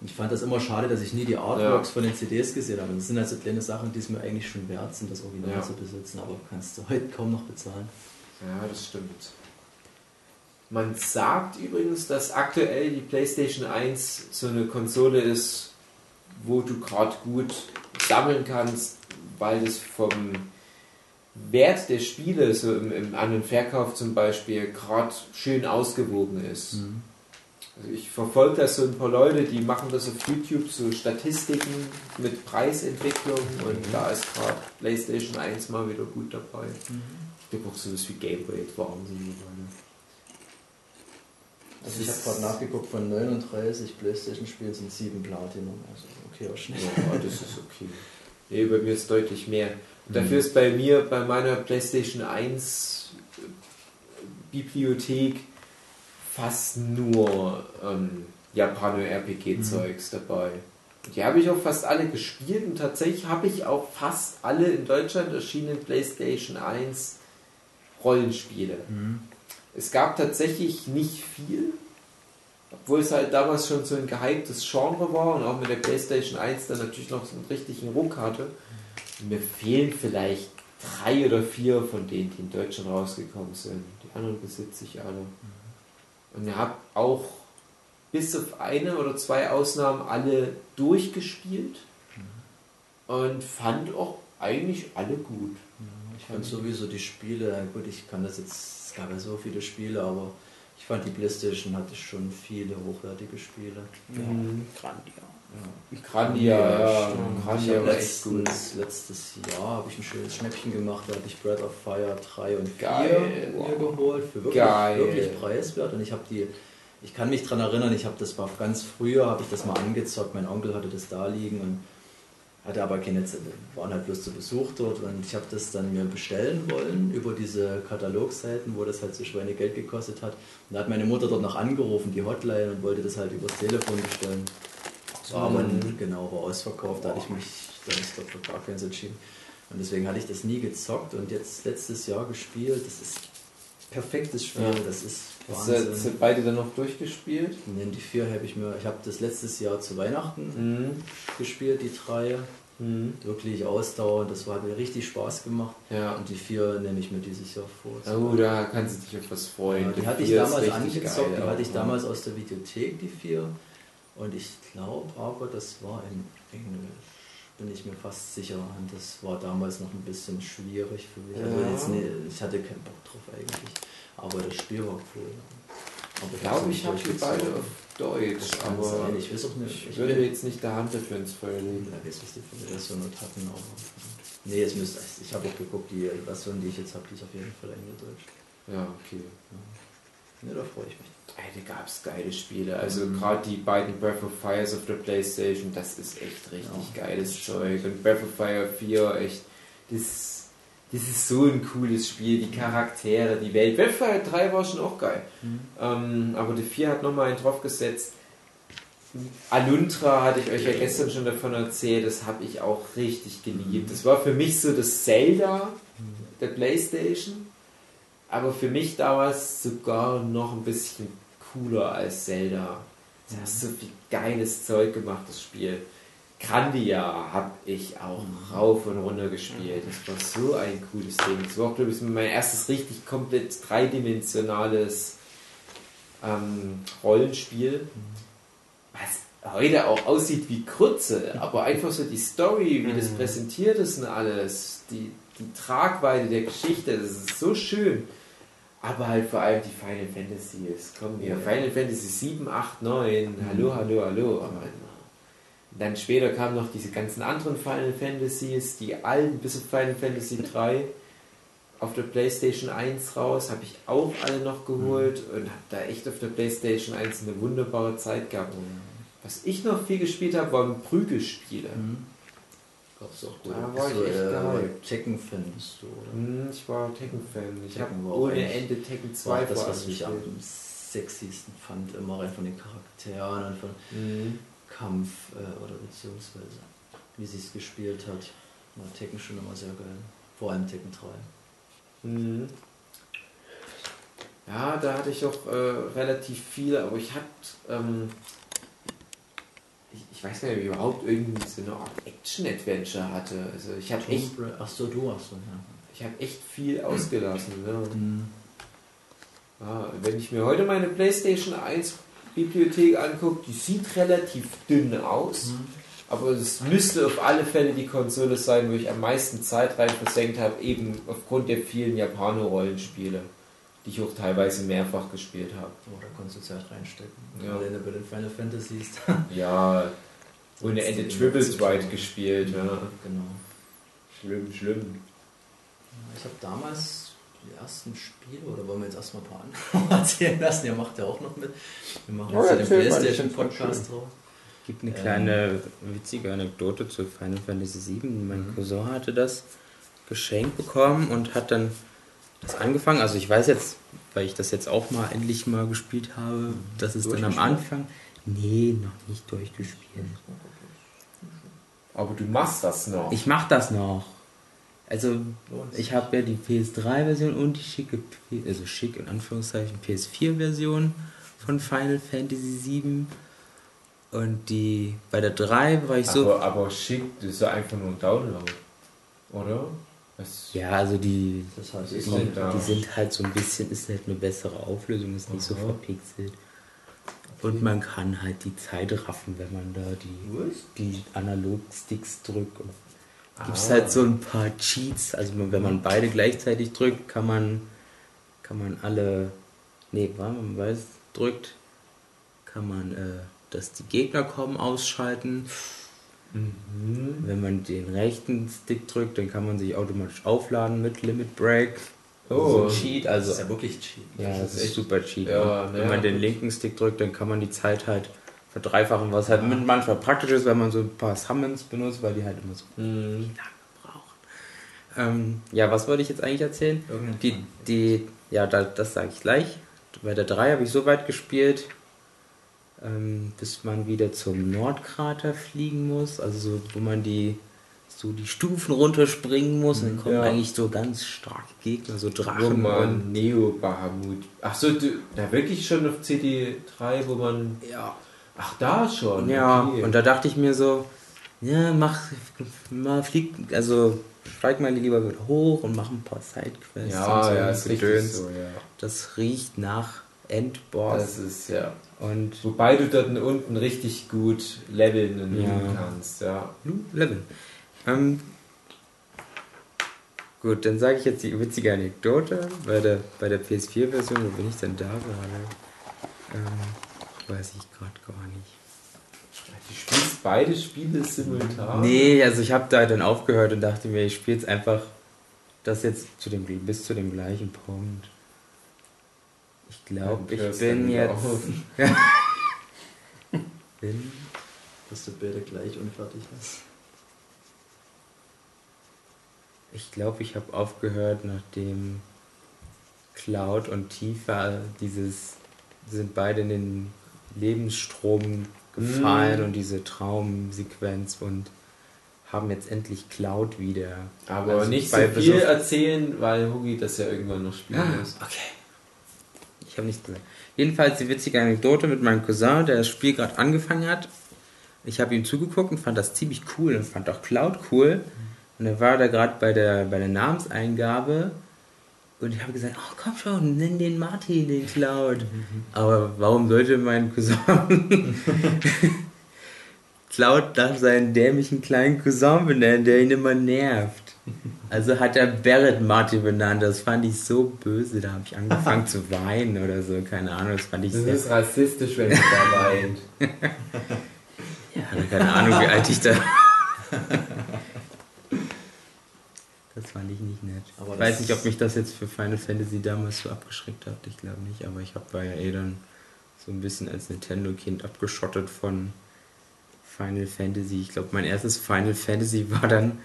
Und ich fand das immer schade, dass ich nie die Artworks Ja. von den CDs gesehen habe. Das sind also kleine Sachen, die es mir eigentlich schon wert sind, das Original zu besitzen, aber kannst du heute kaum noch bezahlen. Ja, das stimmt. Man sagt übrigens, dass aktuell die PlayStation 1 so eine Konsole ist, wo du gerade gut sammeln kannst, weil das vom Wert der Spiele, so im, im An- und Verkauf zum Beispiel, gerade schön ausgewogen ist. Mhm. Also ich verfolge da so ein paar Leute, die machen das auf YouTube, so Statistiken mit Preisentwicklung und da ist gerade PlayStation 1 mal wieder gut dabei. Ich glaube auch sowas wie Gameboy Advance. Also ich habe gerade nachgeguckt, von 39 Playstation-Spielen sind 7 Platinum. Also okay, auch schnell. Ja, das ist okay. Nee, bei mir ist deutlich mehr. Dafür ist bei mir, bei meiner PlayStation 1 Bibliothek, fast nur ähm, Japano-RPG-Zeugs dabei. Die habe ich auch fast alle gespielt und tatsächlich habe ich auch fast alle in Deutschland erschienenen PlayStation 1 Rollenspiele. Es gab tatsächlich nicht viel, obwohl es halt damals schon so ein gehyptes Genre war und auch mit der PlayStation 1 dann natürlich noch so einen richtigen Ruck hatte. Mir fehlen vielleicht drei oder vier von denen, die in Deutschland rausgekommen sind. Die anderen besitze ich alle. Und ihr habt auch bis auf eine oder zwei Ausnahmen alle durchgespielt und fand auch eigentlich alle gut. Ich fand sowieso die Spiele, gut, ich kann das jetzt, es gab ja so viele Spiele, aber ich fand die Playstation hatte schon viele hochwertige Spiele. Mhm. Grandia. Grandia, ja, stimmt. Grandia ich hab war echt gut. letztes Jahr habe ich ein schönes Schnäppchen gemacht, da habe ich Breath of Fire 3 und 4 Geil. mir geholt, für wirklich, Geil. wirklich preiswert und ich habe die, ich kann mich daran erinnern, ich habe das war ganz früher, habe ich das mal angezockt, mein Onkel hatte das da liegen und hatte aber keine waren halt bloß zu Besuch dort und ich habe das dann mir bestellen wollen über diese Katalogseiten, wo das halt so Schweinegeld gekostet hat. Und da hat meine Mutter dort noch angerufen, die Hotline, und wollte das halt übers Telefon bestellen. War aber genau war ausverkauft, da hatte ich mich da ist doch für gar keins entschieden. Und deswegen hatte ich das nie gezockt und jetzt letztes Jahr gespielt. Das ist perfektes Spiel, Ja. das ist du, hast du Wahnsinn. beide dann noch durchgespielt? Nee, die vier habe ich mir, ich habe das letztes Jahr zu Weihnachten Mhm. gespielt, die drei. Mhm. Wirklich ausdauernd, das war, hat mir richtig Spaß gemacht. Ja. Und die vier nehme ich mir dieses Jahr vor. Oh, da kannst du dich auf was freuen. Ja, die Die hatte ich damals angezockt, geil die hatte ich auch, damals aus der Videothek, die vier. Und ich glaube aber, das war in Englisch. Bin ich mir fast sicher. Und das war damals noch ein bisschen schwierig für mich. Also Ja. jetzt, nee, ich hatte keinen Bock drauf eigentlich. Aber das Spiel war cool. Aber Ich glaube, ich habe die beide auf Deutsch, aber sein, ich weiß auch nicht. ich würde bin- jetzt nicht der Hand dafür ins Feuer legen. Ja, weiß, was die für eine Version noch hatten, aber. Nee, es müsste. Ich habe auch geguckt, die Version, die ich jetzt habe, die ist auf jeden Fall Englisch. Ja, okay. Ne, da freue ich mich. Ey, da gab es geile Spiele. Also Mhm. gerade die beiden Breath of Fires auf der Playstation, das ist echt richtig Ja, geiles Zeug. Und Breath of Fire 4, echt, das, das ist so ein cooles Spiel. Die Charaktere, die Welt. Breath of Fire 3 war schon auch geil. Ähm, aber die 4 hat nochmal einen draufgesetzt. Aluntra hatte ich euch ja gestern schon davon erzählt, das habe ich auch richtig geliebt. Das war für mich so das Zelda der Playstation, aber für mich damals sogar noch ein bisschen cooler als Zelda. Das hat so viel geiles Zeug gemacht, das Spiel. Grandia habe ich auch rauf und runter gespielt. Das war so ein cooles Ding. Das war glaube ich, mein erstes richtig komplett dreidimensionales ähm, Rollenspiel, was heute auch aussieht wie Krütze, aber einfach so die Story, wie das präsentiert ist und alles, die, die Tragweite der Geschichte, das ist so schön. Aber halt vor allem die Final Fantasy ist. Komm hier, Final Fantasy 7, 8, 9, hallo, hallo, hallo. Aber dann später kamen noch diese ganzen anderen Final Fantasies, die alten bis auf Final Fantasy 3 auf der PlayStation 1 raus, habe ich auch alle noch geholt und habe da echt auf der PlayStation 1 eine wunderbare Zeit gehabt. Was ich noch viel gespielt habe, waren Prügelspiele. Gab's auch gut. Da war ich echt äh, geil. Tekken-Fan bist du, oder? Hm, Ich war Tekken-Fan. Ich habe Tekken auch ohne Ende Tekken 2 war das, was mich am sexiesten fand, immer rein von den Charakteren und von Mhm. Kampf äh, oder beziehungsweise wie sie es gespielt hat. War Tekken schon immer sehr geil. Vor allem Tekken 3. Mhm. Ja, da hatte ich auch äh, relativ viele, aber ich hatte, ähm, ich, ich weiß gar nicht, ob ich überhaupt irgendwie so eine Art Action-Adventure hatte. Also ich habe echt, Achso, du hast so, ja. ich habe echt viel ausgelassen. Ne? Mhm. Ja, wenn ich mir heute meine PlayStation 1 Bibliothek angucke, die sieht relativ dünn aus. Aber es müsste auf alle Fälle die Konsole sein, wo ich am meisten Zeit rein versenkt habe, eben aufgrund der vielen Japano-Rollenspiele, die ich auch teilweise mehrfach gespielt habe. Oh, da konntest du Zeit reinstecken. Ja. Ja. Wenn du bei den Final Fantasies. Ja, ohne Ende Triple Strike gespielt. Ja. Genau. Schlimm, schlimm. Ich habe damals die ersten Spiele, oder wollen wir jetzt erstmal ein paar andere erzählen lassen? Ihr macht ja auch noch mit. Wir machen Oh, jetzt ja den erzähl mal, ich Playstation find's voll Podcast drauf. gibt eine Ähm. kleine witzige Anekdote zu Final Fantasy VII. Mein Cousin hatte das geschenkt bekommen und hat dann das angefangen. Also ich weiß jetzt, weil ich das jetzt auch mal endlich mal gespielt habe, dass es dann am Anfang. Nee, noch nicht durchgespielt. Aber du machst das noch. Ich mach das noch. Also ich habe ja die PS3-Version und die schicke, also schick in Anführungszeichen PS4-Version von Final Fantasy VII. Und die bei der 3 war ich so. aber, aber schick, das ist ja einfach nur ein Download. Oder? Das, Ja, also die, Das heißt, Die die, kommt da. die sind halt so ein bisschen, ist halt eine bessere Auflösung, ist nicht so Aha. verpixelt. Und man kann halt die Zeit raffen, wenn man da die, die Analog-Sticks drückt. Gibt es Ah. halt so ein paar Cheats. Also wenn man beide gleichzeitig drückt, kann man, kann man alle. Nee, wenn man beides drückt, kann man, äh, dass die Gegner kommen, ausschalten. Mhm. Wenn man den rechten Stick drückt, dann kann man sich automatisch aufladen mit Limit Break. Oh. ein Cheat, Das also ist ja wirklich cheap. ja, Das das ist ist echt- super cheat. Ja, ne? Wenn ja, man den linken Stick drückt, dann kann man die Zeit halt verdreifachen, was halt mit manchmal praktisch ist, wenn man so ein paar Summons benutzt, weil die halt immer so Mhm. brauchen. Ähm, ja, was wollte ich jetzt eigentlich erzählen? Irgendein Die, die, ja, da, das sage ich gleich. Bei der 3 habe ich so weit gespielt, ähm, bis man wieder zum Nordkrater fliegen muss, also so, wo man die so die Stufen runterspringen muss und dann kommen Ja. eigentlich so ganz starke Gegner, so Wo Drachen man und Neo Bahamut. Ach so, du, da wirklich schon auf CD3, wo man. ja, Ach, da schon. Ja, okay. und da dachte ich mir so, ja, mach, mal flieg, also steig mal lieber wieder hoch und mach ein paar Sidequests. ja, so ja, ist richtig so, ja. Das riecht nach Endboss. Das ist ja. und Wobei du dort unten richtig gut leveln und Ja. kannst, ja. Level. Ähm, gut, dann sage ich jetzt die witzige Anekdote. Bei der, bei der PS4-Version, wo bin ich denn da gerade? Ähm, weiß ich gerade gar nicht. Du spielst beide Spiele simultan. Nee, also ich habe da dann aufgehört und dachte mir, ich spiele jetzt einfach das jetzt zu dem, bis zu dem gleichen Punkt. Ich glaube, ich bin jetzt. Bin, Dass du beide gleich unfertig hast. ich glaube, ich habe aufgehört, nachdem Cloud und Tifa dieses sind beide in den Lebensstrom gefallen Mm. und diese Traumsequenz und haben jetzt endlich Cloud wieder. Aber Also nicht so bei viel erzählen, weil Hugi das ja irgendwann noch spielen Ah, muss. okay. Habe nichts gesagt. Jedenfalls die witzige Anekdote mit meinem Cousin, der das Spiel gerade angefangen hat. Ich habe ihm zugeguckt und fand das ziemlich cool und fand auch Cloud cool. Und er war da gerade bei der, bei der Namenseingabe und ich habe gesagt, oh komm schon, nenn den Martin, den Cloud. Aber warum sollte mein Cousin Cloud nach seinen dämlichen kleinen Cousin benennen, der ihn immer nervt? Also hat er Barrett Martin benannt, das fand ich so böse, da habe ich angefangen zu weinen oder so, keine Ahnung, das fand ich Das ist rassistisch, wenn man da weint. Ja, keine Ahnung, wie alt ich da... Das fand ich nicht nett. Aber ich weiß nicht, ob mich das jetzt für Final Fantasy damals so abgeschreckt hat, ich glaube nicht, aber ich hab, war ja eh dann so ein bisschen als Nintendo-Kind abgeschottet von Final Fantasy. Ich glaube, mein erstes Final Fantasy war dann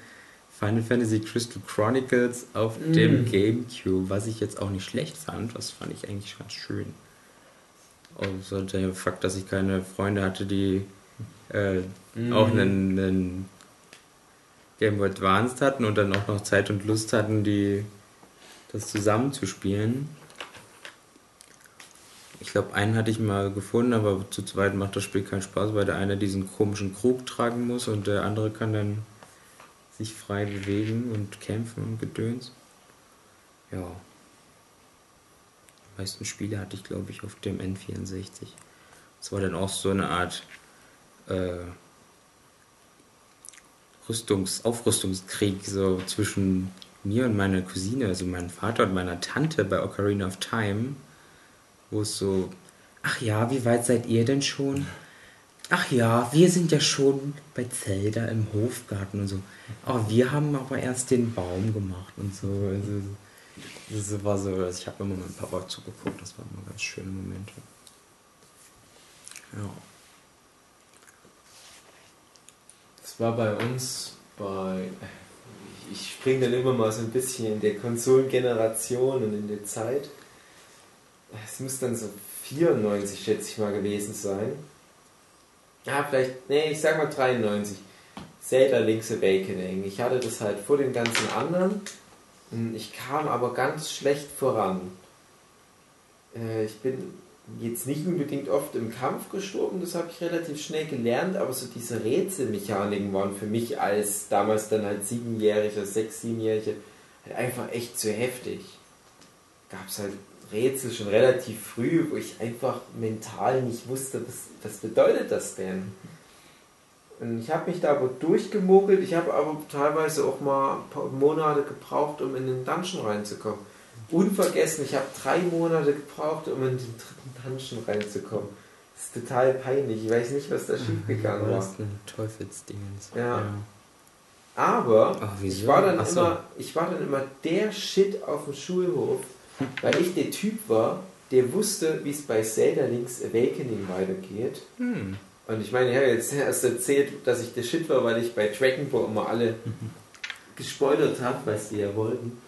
Final Fantasy Crystal Chronicles auf Mm. dem Gamecube, was ich jetzt auch nicht schlecht fand. Das fand ich eigentlich ganz schön. Außer der Fakt, dass ich keine Freunde hatte, die äh, Mm. auch einen, einen Game Boy Advanced hatten und dann auch noch Zeit und Lust hatten, die das zusammenzuspielen. Ich glaube, einen hatte ich mal gefunden, aber zu zweit macht das Spiel keinen Spaß, weil der eine diesen komischen Krug tragen muss und der andere kann dann sich frei bewegen und kämpfen und gedöns. Ja. Die meisten Spiele hatte ich, glaube ich, auf dem N64. Das war dann auch so eine Art äh, Rüstungs Aufrüstungskrieg so zwischen mir und meiner Cousine, also meinem Vater und meiner Tante bei Ocarina of Time, wo es so, ach ja, wie weit seid ihr denn schon? Ach ja, wir sind ja schon bei Zelda im Hofgarten und so. Oh, wir haben aber erst den Baum gemacht und so. Also, das war so, also ich habe immer mit Papa zugeguckt, das waren immer ganz schöne Momente. Ja. Das war bei uns bei. ich springe dann immer mal so ein bisschen in der Konsolengeneration und in der Zeit. Es muss dann so 94, schätze ich mal, gewesen sein. Ja, vielleicht, nee, ich sag mal 93. Zelda Link's Awakening. Ich hatte das halt vor den ganzen anderen. Ich kam aber ganz schlecht voran. Äh, ich bin jetzt nicht unbedingt oft im Kampf gestorben, das habe ich relativ schnell gelernt, aber so diese Rätselmechaniken waren für mich als damals dann halt siebenjähriger, sechs, siebenjährige halt einfach echt zu heftig. Gab es halt Rätsel schon relativ früh, wo ich einfach mental nicht wusste, was, was bedeutet das denn? Und ich habe mich da aber durchgemogelt, ich habe aber teilweise auch mal ein paar Monate gebraucht, um in den Dungeon reinzukommen. Unvergessen, ich habe drei Monate gebraucht, um in den dritten Dungeon reinzukommen. Das ist total peinlich, ich weiß nicht, was da schiefgegangen war. Das ist ein Teufelsdingens. Ja. Aber Ach, ich, war dann so. immer, ich war dann immer der Shit auf dem Schulhof, weil ich der Typ war, der wusste, wie es bei Zelda Link's Awakening weitergeht. Hm. Und ich meine, ich habe jetzt erst erzählt, dass ich der Shit war, weil ich bei Dragon Ball immer alle gespoilert habe, was die ja wollten.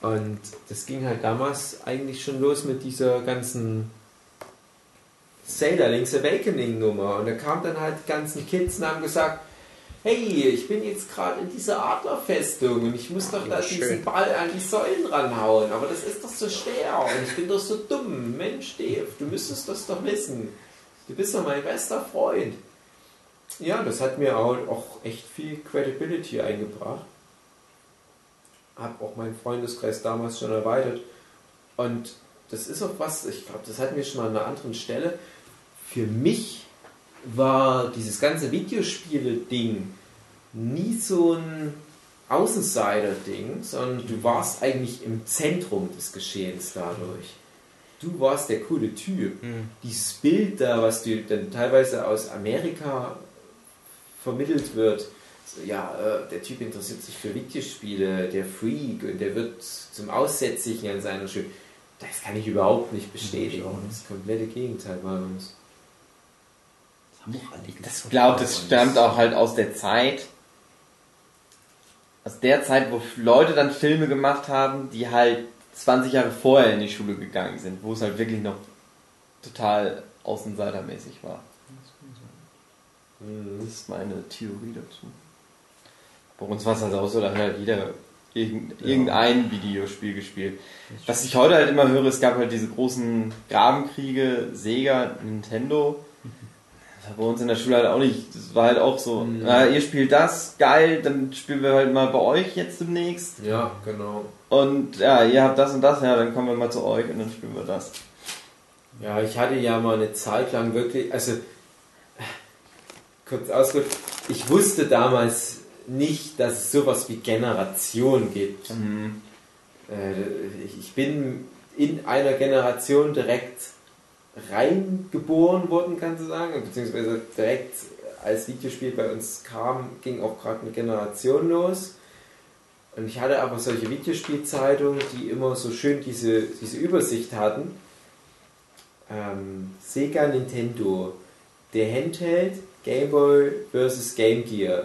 Und das ging halt damals eigentlich schon los mit dieser ganzen Zelda Link's Awakening Nummer. Und da kamen dann halt die ganzen Kids und haben gesagt, hey, ich bin jetzt gerade in dieser Adlerfestung und ich muss doch da schön. diesen Ball an die Säulen ranhauen, aber das ist doch so schwer und ich bin doch so dumm. Mensch, Dave, du müsstest das doch wissen. Du bist doch mein bester Freund. Ja, das hat mir auch, echt viel Credibility eingebracht. Hab auch meinen Freundeskreis damals schon erweitert. Und das ist auch was, ich glaube, das hatten wir schon mal an einer anderen Stelle. Für mich war dieses ganze Videospiele-Ding nie so ein Außenseiter-Ding, sondern du warst eigentlich im Zentrum des Geschehens dadurch. Du warst der coole Typ. Hm. Dieses Bild da, was dir dann teilweise aus Amerika vermittelt wird, so, ja, äh, der Typ interessiert sich für Videospiele, der Freak und der wird zum Aussätzigen an seiner Schule. Das kann ich überhaupt nicht bestätigen. Das komplette Gegenteil bei uns. Haben auch alle glaube, das stammt auch halt aus der Zeit, aus der Zeit, wo Leute dann Filme gemacht haben, die halt 20 Jahre vorher in die Schule gegangen sind, wo es halt wirklich noch total außenseitermäßig war. Das ist meine Theorie dazu. Bei uns war es halt auch so, da hat halt jeder irgend- irgendein Videospiel gespielt. Was ich heute halt immer höre, es gab halt diese großen Grabenkriege, Sega, Nintendo. Das war bei uns in der Schule halt auch nicht. Das war halt auch so, Mhm. ah, ihr spielt das, geil, dann spielen wir halt mal bei euch jetzt demnächst. Ja, genau. Und ja, ihr habt das und das, ja, dann kommen wir mal zu euch und dann spielen wir das. Ja, ich hatte ja mal eine Zeit lang wirklich, also kurz ausgedrückt, ich wusste damals nicht, dass es sowas wie Generation gibt. Mhm. Äh, ich bin in einer Generation direkt reingeboren worden, kannst du sagen, beziehungsweise direkt als Videospiel bei uns kam, ging auch gerade eine Generation los. Und ich hatte aber solche Videospielzeitungen, die immer so schön diese, diese Übersicht hatten. Ähm, Sega Nintendo, der Handheld Game Boy versus Game Gear.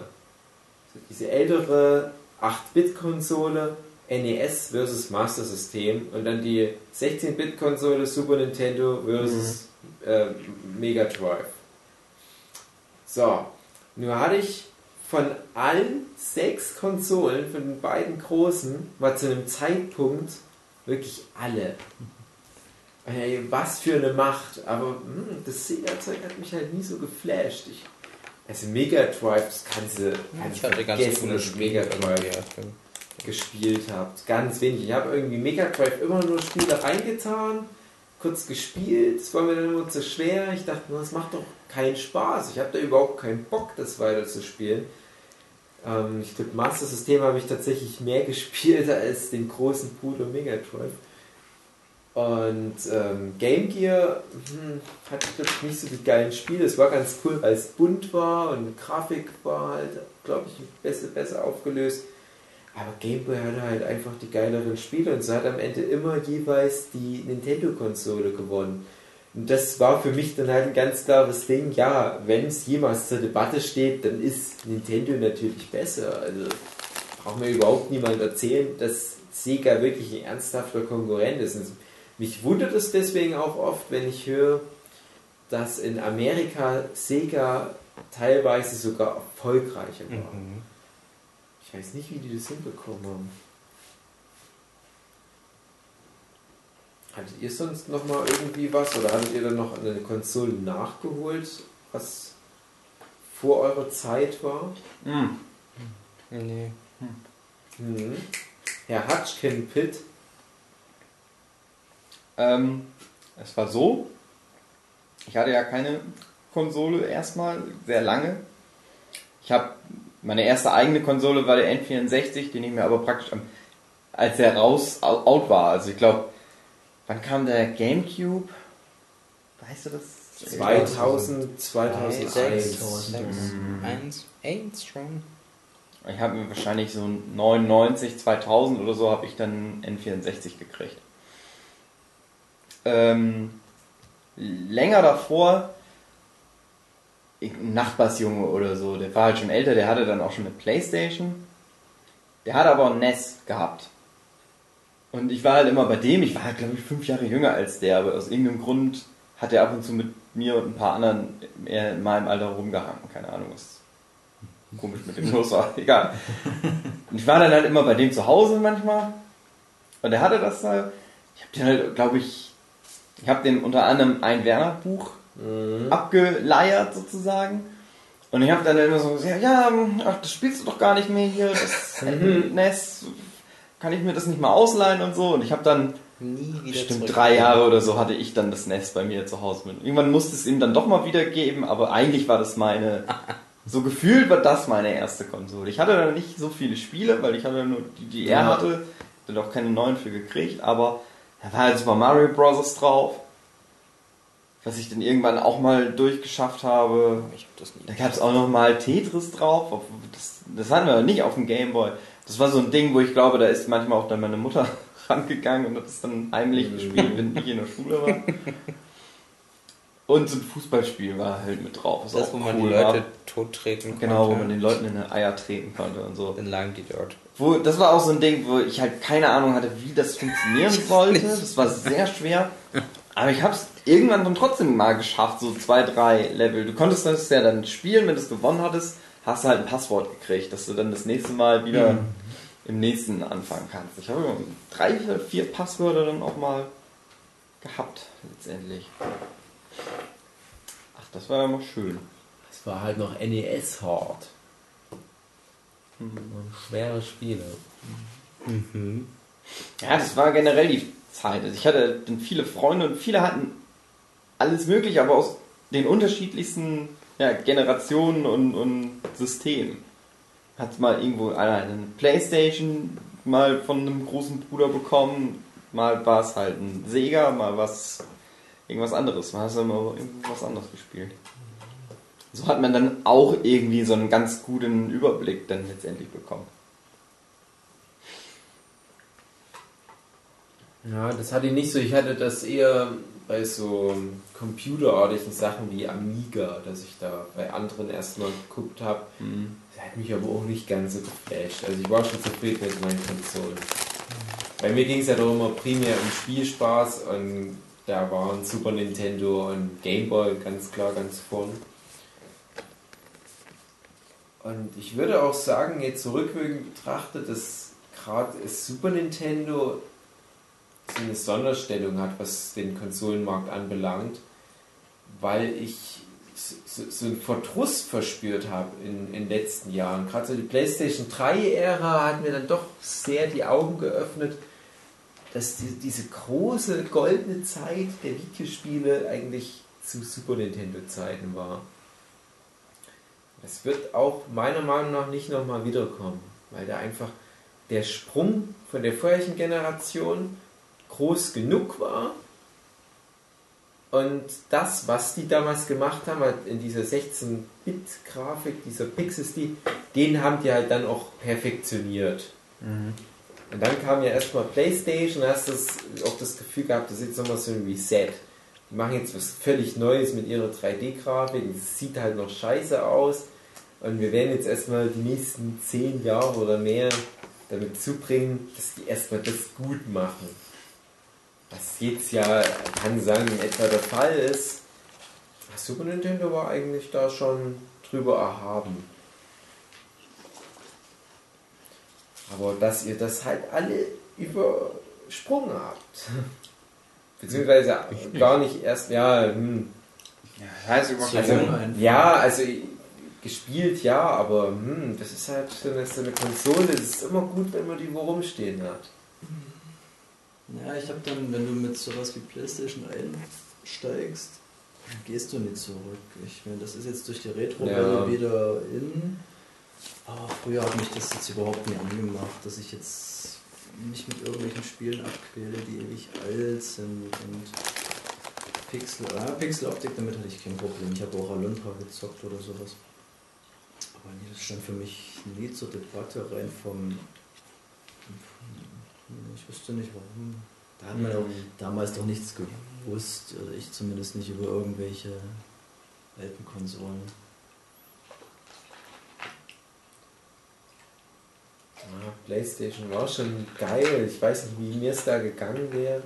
So diese ältere 8-Bit-Konsole, NES versus Master System und dann die 16-Bit-Konsole Super Nintendo versus äh, Mega Drive. So, nur hatte ich von allen sechs Konsolen, von den beiden großen, war zu einem Zeitpunkt wirklich alle. Ey, was für eine Macht. Aber hm, das Sega-Zeug hat mich halt nie so geflasht. Ich, also Mega Drive, das kannst du, kannst Ich hatte ganz coole Spiele. Mega Drive. Gespielt habt. Ganz wenig. Ich habe irgendwie Mega Drive immer nur Spiele reingetan, kurz gespielt. Es war mir dann immer zu schwer. Ich dachte, das macht doch keinen Spaß. Ich habe da überhaupt keinen Bock, das weiter zu spielen. Ähm, ich glaube, Master System habe ich tatsächlich mehr gespielt als den großen Bruder Mega Drive. Und ähm, Game Gear hm, hatte glaub ich nicht so die geilen Spiele. Es war ganz cool, weil es bunt war und Grafik war halt, glaube ich, besser, besser aufgelöst. Aber Game Boy hatte halt einfach die geileren Spiele und so hat am Ende immer jeweils die Nintendo-Konsole gewonnen. Und das war für mich dann halt ein ganz klares Ding. Ja, wenn es jemals zur Debatte steht, dann ist Nintendo natürlich besser. Also braucht mir überhaupt niemand erzählen, dass Sega wirklich ein ernsthafter Konkurrent ist. Und mich wundert es deswegen auch oft, wenn ich höre, dass in Amerika Sega teilweise sogar erfolgreicher war. Mhm. Ich weiß nicht, wie die das hinbekommen haben. Hattet ihr sonst noch mal irgendwie was oder hattet ihr dann noch eine Konsole nachgeholt, was vor eurer Zeit war? Hm. Nee. Mhm. Herr Hutchkin Pitt. Ähm, es war so, ich hatte ja keine Konsole erstmal, sehr lange. Ich habe, meine erste eigene Konsole war der N64, den ich mir aber praktisch, am, als er raus, out war, also ich glaube, wann kam der Gamecube? Weißt du das? 2000, 2001. 6, Mhm. 1, 1 schon. Ich habe mir wahrscheinlich so 99, 2000 oder so habe ich dann N64 gekriegt. Ähm, länger davor, ein Nachbarsjunge oder so, der war halt schon älter, der hatte dann auch schon eine Playstation. Der hat aber ein NES gehabt. Und ich war halt immer bei dem, ich war halt glaube ich fünf Jahre jünger als der, aber aus irgendeinem Grund hat er ab und zu mit mir und ein paar anderen eher in meinem Alter rumgehangen. Keine Ahnung, was komisch mit dem los war. Egal. Und ich war dann halt immer bei dem zu Hause manchmal. Und er hatte das da. Ich habe den halt, glaube ich, ich habe den unter anderem ein Werner-Buch Mhm. abgeleiert sozusagen. Und ich habe dann immer so gesagt, ja, ach, das spielst du doch gar nicht mehr hier, das NES, kann ich mir das nicht mal ausleihen und so. Und ich habe dann Bestimmt drei Jahre oder so hatte ich dann das Nest bei mir zu Hause mit. Irgendwann musste es ihm dann doch mal wiedergeben, aber eigentlich war das meine, so gefühlt war das meine erste Konsole. Ich hatte da nicht so viele Spiele, weil ich hatte nur die, die er hatte, dann auch keine neuen für gekriegt, aber da war halt Super Mario Bros. drauf, was ich dann irgendwann auch mal durchgeschafft habe. Ich hab das nie. Da gab es auch noch mal Tetris drauf. Das, das hatten wir aber nicht auf dem Gameboy. Das war so ein Ding, wo ich glaube, da ist manchmal auch dann meine Mutter rangegangen und hat es dann heimlich gespielt, wenn ich in der Schule war. Und so ein Fußballspiel war halt mit drauf. Das, auch wo man cool die Leute tot treten konnte. Genau, wo man den Leuten in die Eier treten konnte und so. Dann lagen die dort. Wo, das war auch so ein Ding, wo ich halt keine Ahnung hatte, wie das funktionieren sollte. Das war sehr schwer. Aber ich habe es irgendwann dann trotzdem mal geschafft, so zwei, drei Level. Du konntest das ja dann spielen, wenn du es gewonnen hattest, hast du halt ein Passwort gekriegt, dass du dann das nächste Mal wieder im nächsten anfangen kannst. Ich habe drei vier Passwörter dann auch mal gehabt, letztendlich. Ach, das war ja noch schön. Es war halt noch NES hart. Mhm. Schwere Spiele. Ja, das war generell die Zeit. Also ich hatte dann viele Freunde und viele hatten alles mögliche, aber aus den unterschiedlichsten ja, Generationen und, und Systemen. Hat mal irgendwo eine Playstation mal von einem großen Bruder bekommen, mal war es halt ein Sega, mal was irgendwas anderes. Man hat immer irgendwas anderes gespielt. So hat man dann auch irgendwie so einen ganz guten Überblick dann letztendlich bekommen. Ja, das hatte ich nicht so. Ich hatte das eher bei so computerartigen Sachen wie Amiga, dass ich da bei anderen erstmal geguckt habe. Das hat mich aber auch nicht ganz so geflasht. Also ich war schon zufrieden mit meinen Konsolen. Bei mir ging es ja doch immer primär um Spielspaß und da waren Super Nintendo und Game Boy ganz klar ganz vorn. Und ich würde auch sagen, jetzt zurückwirkend betrachtet, dass gerade Super Nintendo eine Sonderstellung hat, was den Konsolenmarkt anbelangt, weil ich so, so einen Verdruss verspürt habe in den letzten Jahren. Gerade so die PlayStation 3-Ära hat mir dann doch sehr die Augen geöffnet, dass die, diese große goldene Zeit der Videospiele eigentlich zu Super Nintendo-Zeiten war. Das wird auch meiner Meinung nach nicht nochmal wiederkommen, weil da einfach der Sprung von der vorherigen Generation groß genug war und das, was die damals gemacht haben, halt in dieser 16-Bit-Grafik, dieser Pixel-Stil, den haben die halt dann auch perfektioniert. Und dann kam ja erstmal PlayStation, da hast du das- auch das Gefühl gehabt, das ist jetzt nochmal so ein Reset. Die machen jetzt was völlig Neues mit ihrer 3D-Grafik, es sieht halt noch scheiße aus, Und wir werden jetzt erstmal die nächsten zehn Jahre oder mehr damit zubringen, dass die erstmal das gut machen. Was jetzt ja, kann sagen, in etwa der Fall ist. Super Nintendo war eigentlich da schon drüber erhaben. Aber dass ihr das halt alle übersprungen habt. Beziehungsweise gar nicht erst, ja, hm, Ja, heißt überhaupt also, ja, also gespielt ja, aber hm, das ist halt so eine, so eine Konsole, es ist immer gut, wenn man die wo rumstehen hat. Ja, ich habe dann, wenn du mit sowas wie Playstation einsteigst, gehst du nicht zurück. Ich meine, das ist jetzt durch die Retro-Welle Ja. wieder in. Aber früher hat mich das jetzt überhaupt nicht angemacht, dass ich jetzt mich mit irgendwelchen Spielen abquäle, die ewig alt sind und Pixel, ah, Pixeloptik, damit hatte ich kein Problem. Ich habe auch Alundra gezockt oder sowas. Aber nee, das stand für mich nie zur Debatte rein vom. Ich wüsste nicht warum. Da hat man ja damals doch nichts gewusst, oder ich zumindest nicht über irgendwelche alten Konsolen. Ja, Playstation war schon geil. Ich weiß nicht, wie mir es da gegangen wäre.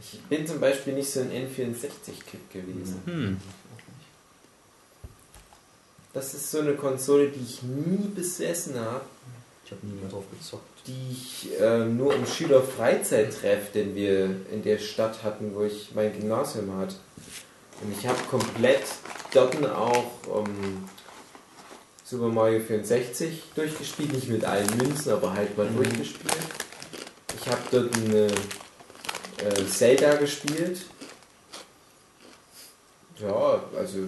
Ich bin zum Beispiel nicht so ein N64-Kid gewesen. Hm. Das ist so eine Konsole, die ich nie besessen habe, Ich habe nie mehr drauf gezockt. die ich äh, nur im Schülerfreizeittreff, den wir in der Stadt hatten, wo ich mein Gymnasium hatte. Und ich habe komplett dort auch ähm, Super Mario 64 durchgespielt, nicht mit allen Münzen, aber halt mal durchgespielt. Ich habe dort eine äh, Zelda gespielt. Ja, also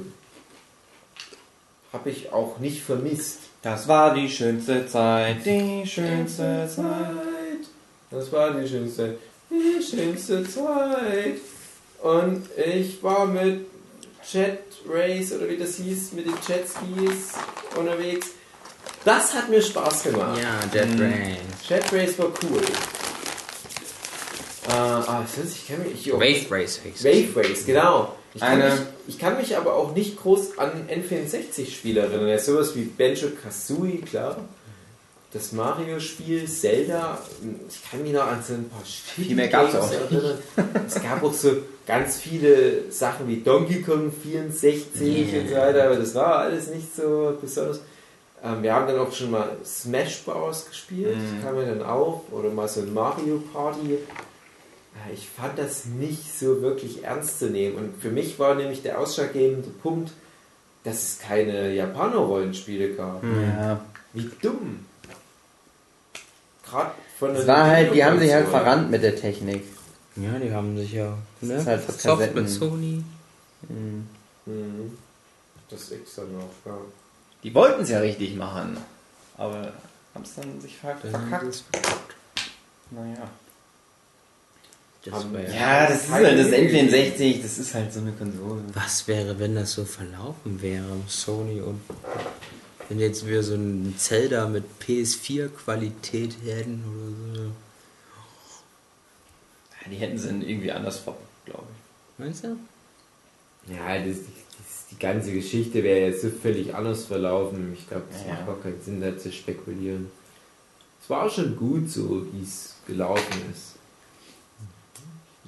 habe ich auch nicht vermisst. Das war die schönste Zeit, die schönste Zeit. Zeit. Das war die schönste, die schönste Zeit. Und ich war mit Jet Race oder wie das hieß, mit den Jetskis unterwegs. Das hat mir Spaß gemacht. Ja, Jet Mhm. Race. Jet Race war cool. Äh, ah, ich, weiß, ich kann mich. Ich, Wave Race. Wave Race, genau. Ich kann, mich, ich kann mich aber auch nicht groß an N64-Spiele erinnern. Ja, sowas wie Banjo Kazooie, klar. Das Mario-Spiel, Zelda. Ich kann mich noch an so ein paar Viel mehr gab's auch Games erinnern. Es gab auch so ganz viele Sachen wie Donkey Kong 64 Yeah. und so weiter, aber das war alles nicht so besonders. Ähm, wir haben dann auch schon mal Smash Bros. gespielt, Mhm. kam ja dann auch, oder mal so ein Mario Party. Ja, Ich fand das nicht so wirklich ernst zu nehmen. Und für mich war nämlich der ausschlaggebende Punkt, dass es keine Japaner-Rollenspiele gab. Ja. Wie dumm. Gerade von Es der war halt, die haben sich halt verrannt mit der Technik. Ja, die haben sich ja ne? ist halt Kassetten. mit Sony. Mhm. Mhm. Das X dann auch, ja. Die wollten es ja richtig machen, aber haben es dann sich ver verkackt. Naja. Das Ja, das ist halt das N64, das ist halt so eine Konsole. Was wäre, wenn das so verlaufen wäre? Sony und wenn jetzt wir so ein Zelda mit PS4-Qualität hätten oder so. Ja, Die hätten sie dann irgendwie anders verbockt, glaube ich. Meinst du? Ja, das, das, die ganze Geschichte wäre jetzt so völlig anders verlaufen. Ich glaube, es Ja. macht gar keinen Sinn, da zu spekulieren. Es war schon gut so, wie es gelaufen ist.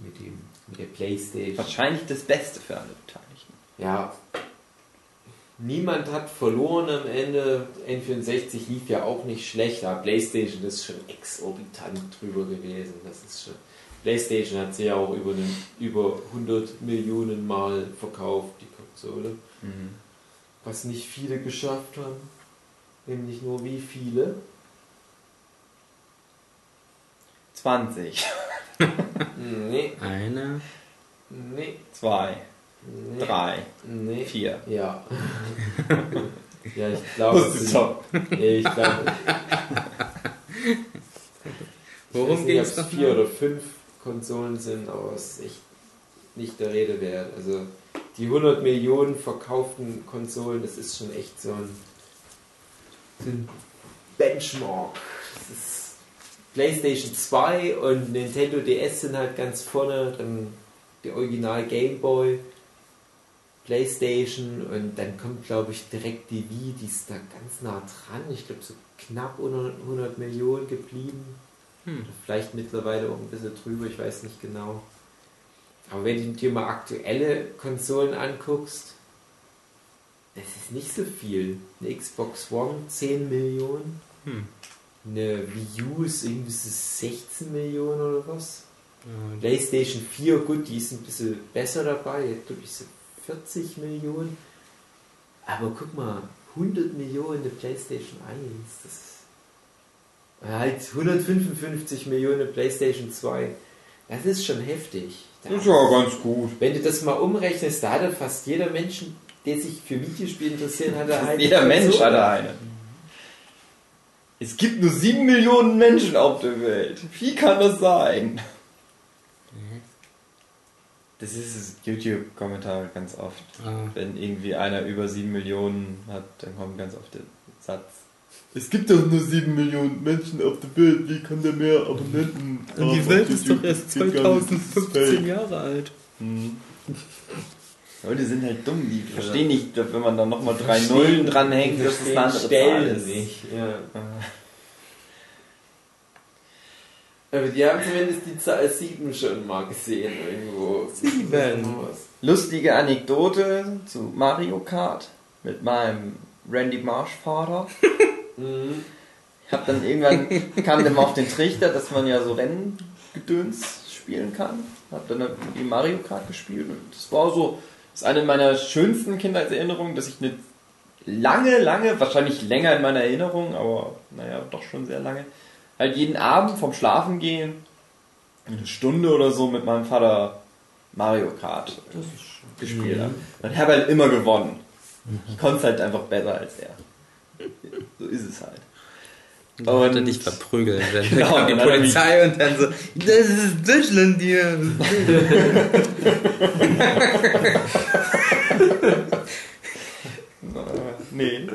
Mit, dem, mit der Playstation. Wahrscheinlich das Beste für alle Beteiligten. Ja. Niemand hat verloren am Ende. N64 lief ja auch nicht schlecht, aber PlayStation ist schon exorbitant drüber gewesen. Das ist schon. PlayStation hat sie ja auch über, einen, über 100 Millionen Mal verkauft, die Konsole. Was nicht viele geschafft haben. Nämlich nur wie viele? 20, Nee, Eine. nee, 2, nee. 3, Nee. 4. Ja. ja, ich glaube. sind- Ich glaube. Worum weiß es nicht, ob noch? vier oder fünf Konsolen sind, aber es ist echt nicht der Rede wert. Also die 100 Millionen verkauften Konsolen, das ist schon echt so ein, so ein Benchmark. Das ist PlayStation 2 und Nintendo DS sind halt ganz vorne, dann der Original Game Boy. Playstation und dann kommt, glaube ich, direkt die Wii, die ist da ganz nah dran. Ich glaube, so knapp unter 100 Millionen geblieben. Hm. Vielleicht mittlerweile auch ein bisschen drüber, ich weiß nicht genau. Aber wenn du dir mal aktuelle Konsolen anguckst, das ist nicht so viel. Eine Xbox One 10 Millionen, Hm. Eine ist irgendwie so 16 Millionen oder was. Ja, PlayStation 4, gut, die ist ein bisschen besser dabei, jetzt glaube ich so 40 Millionen. Aber guck mal, 100 Millionen eine PlayStation 1, das ist halt 155 Millionen eine PlayStation 2. Das ist schon heftig. Da- Das ist ja ganz gut. Wenn du das mal umrechnest, da hat er fast jeder Mensch, der sich für Videospiele interessiert, hat er halt Jeder eine Mensch hat eine. Es gibt nur sieben Millionen Menschen auf der Welt. Wie kann das sein? Das ist das YouTube-Kommentar ganz oft. Ah. Wenn irgendwie einer über sieben Millionen hat, dann kommt ganz oft der Satz. Es gibt doch nur sieben Millionen Menschen auf der Welt, wie kann der mehr Abonnenten Und die haben Welt ist doch erst Das geht gar nicht, das ist 2015 fake. Jahre alt. Hm. Leute sind halt dumm, die verstehen nicht, wenn man da nochmal drei Nullen dranhängt, dass das eine verstehen andere Zahl Stellen ist. nicht. Ja. Aber die haben zumindest die Zahl 7 schon mal gesehen irgendwo. Sieben. Lustige Anekdote zu Mario Kart mit meinem Randy Marsh Vater. Mhm. Ich hab dann irgendwann kam dann mal auf den Trichter, dass man ja so Renngedöns spielen kann. Hab dann die Mario Kart gespielt und das war so, das ist eine meiner schönsten Kindheitserinnerungen, dass ich eine lange, lange, wahrscheinlich länger in meiner Erinnerung, aber naja, doch schon sehr lange, halt jeden Abend vom Schlafen gehen, eine Stunde oder so mit meinem Vater Mario Kart gespielt habe. Und ich habe halt immer gewonnen. Ich konnte es halt einfach besser als er. So ist es halt. Und dann hat er Und- dich verprügelt. Dann Genau, die Polizei und dann so, das ist Deutschland hier. Nee.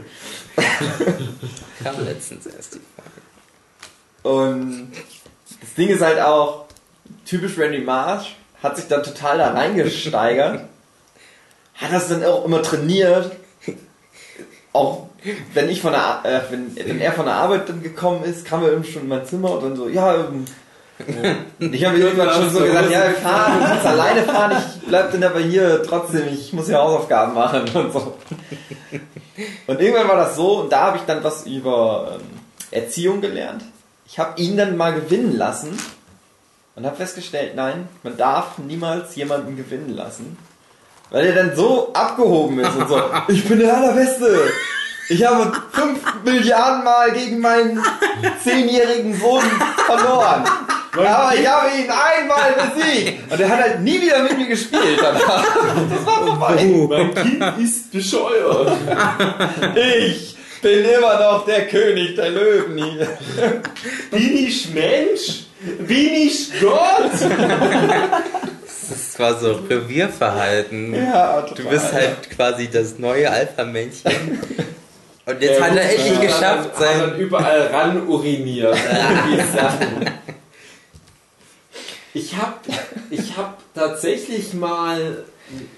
Kam letztens erst die Frage. Und das Ding ist halt auch, typisch Randy Marsh, hat sich dann total da reingesteigert, hat das dann auch immer trainiert. Auch wenn ich von der, äh, wenn, wenn er von der Arbeit dann gekommen ist, kam er eben schon in mein Zimmer und dann so, ja, ähm, ich habe irgendwann schon so gesagt, ja, fahr, du kannst alleine fahren, ich bleib dann aber hier trotzdem, ich muss hier Hausaufgaben machen und so. Und irgendwann war das so, und da habe ich dann was über ähm, Erziehung gelernt. Ich habe ihn dann mal gewinnen lassen und habe festgestellt, nein, man darf niemals jemanden gewinnen lassen, weil er dann so abgehoben ist und so, ich bin der Allerbeste. Ich habe fünf Milliarden Mal gegen meinen zehnjährigen Sohn verloren. Aber ich habe ihn einmal besiegt. Und er hat halt nie wieder mit mir gespielt danach. Das war vorbei. Mein Kind ist bescheuert. Ich bin immer noch der König der Löwen hier. Bin ich Mensch? Bin ich Gott? Das war so Revierverhalten. Ja, Du bist halt quasi das neue Alpha-Männchen. Und jetzt Der hat er endlich geschafft, dann- hat sein. dann überall ran uriniert. Die Sachen. Ich hab, ich hab tatsächlich mal,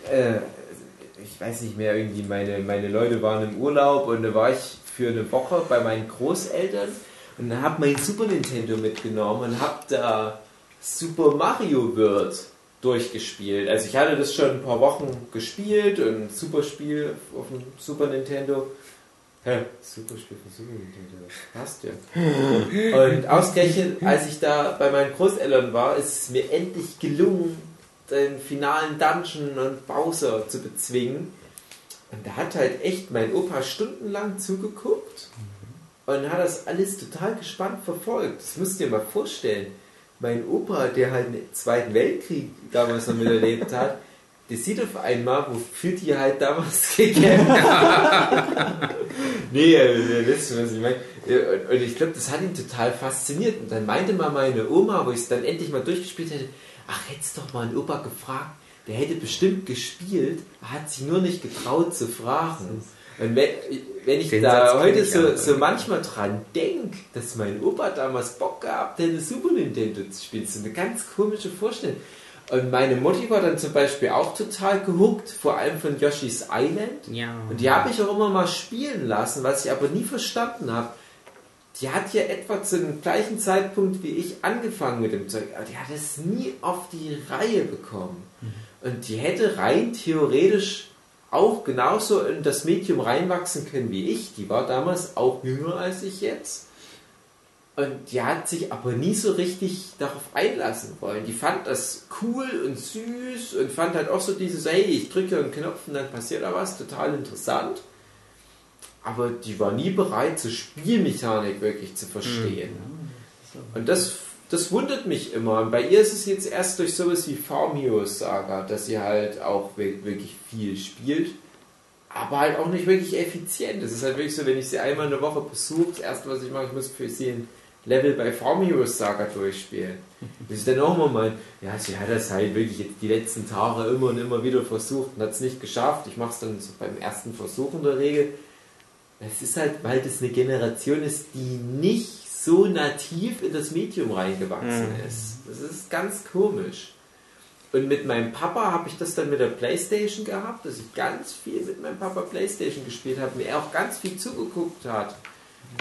äh, ich weiß nicht mehr, irgendwie meine, meine Leute waren im Urlaub und da war ich für eine Woche bei meinen Großeltern und dann hab mein Super Nintendo mitgenommen und hab da Super Mario World durchgespielt. Also ich hatte das schon ein paar Wochen gespielt und ein super Spiel auf dem Super Nintendo. Hä? Super Spiel von Super Nintendo. Passt ja. Und ausgerechnet, als ich da bei meinen Großeltern war, ist es mir endlich gelungen, den finalen Dungeon und Bowser zu bezwingen. Und da hat halt echt mein Opa stundenlang zugeguckt und hat das alles total gespannt verfolgt. Das müsst ihr mal vorstellen. Mein Opa, der halt den Zweiten Weltkrieg damals noch miterlebt hat, der sieht auf einmal, wofür die halt damals gekämpft haben. nee, ihr wisst schon, was ich meine. Und und ich glaube, das hat ihn total fasziniert. Und dann meinte mal meine Oma, wo ich es dann endlich mal durchgespielt hätte, ach, hättest doch mal einen Opa gefragt, der hätte bestimmt gespielt, er hat sich nur nicht getraut zu fragen. Und wenn, wenn ich Den da Satz heute so, so manchmal dran denke, dass mein Opa damals Bock gehabt hätte, Super Nintendo zu spielen, so eine ganz komische Vorstellung. Und meine Mutti war dann zum Beispiel auch total gehuckt, vor allem von Yoshi's Island. Ja. Und die habe ich auch immer mal spielen lassen, was ich aber nie verstanden habe. Die hat ja etwa zu dem gleichen Zeitpunkt wie ich angefangen mit dem Zeug, aber die hat es nie auf die Reihe bekommen. Und die hätte rein theoretisch auch genauso in das Medium reinwachsen können wie ich. Die war damals auch jünger als ich jetzt. Und die hat sich aber nie so richtig darauf einlassen wollen. Die fand das cool und süß und fand halt auch so dieses, hey, ich drücke einen Knopf und dann passiert da was, total interessant. Aber die war nie bereit, zur Spielmechanik wirklich zu verstehen. Und das, das wundert mich immer. Und bei ihr ist es jetzt erst durch sowas wie Farm Heroes Saga, dass sie halt auch wir- wirklich viel spielt. Aber halt auch nicht wirklich effizient. Es ist halt wirklich so, wenn ich sie einmal in der Woche besuche, das erste, was ich mache, ich muss für sie ein Level bei Farm Heroes Saga durchspielen. Bis ich dann auch mal mein, ja, sie hat das halt wirklich die letzten Tage immer und immer wieder versucht und hat es nicht geschafft. Ich mache es dann so beim ersten Versuch in der Regel. Es ist halt, weil das eine Generation ist, die nicht so nativ in das Medium reingewachsen ist. Das ist ganz komisch. Und mit meinem Papa habe ich das dann mit der Playstation gehabt, dass ich ganz viel mit meinem Papa Playstation gespielt habe, mir er auch ganz viel zugeguckt hat.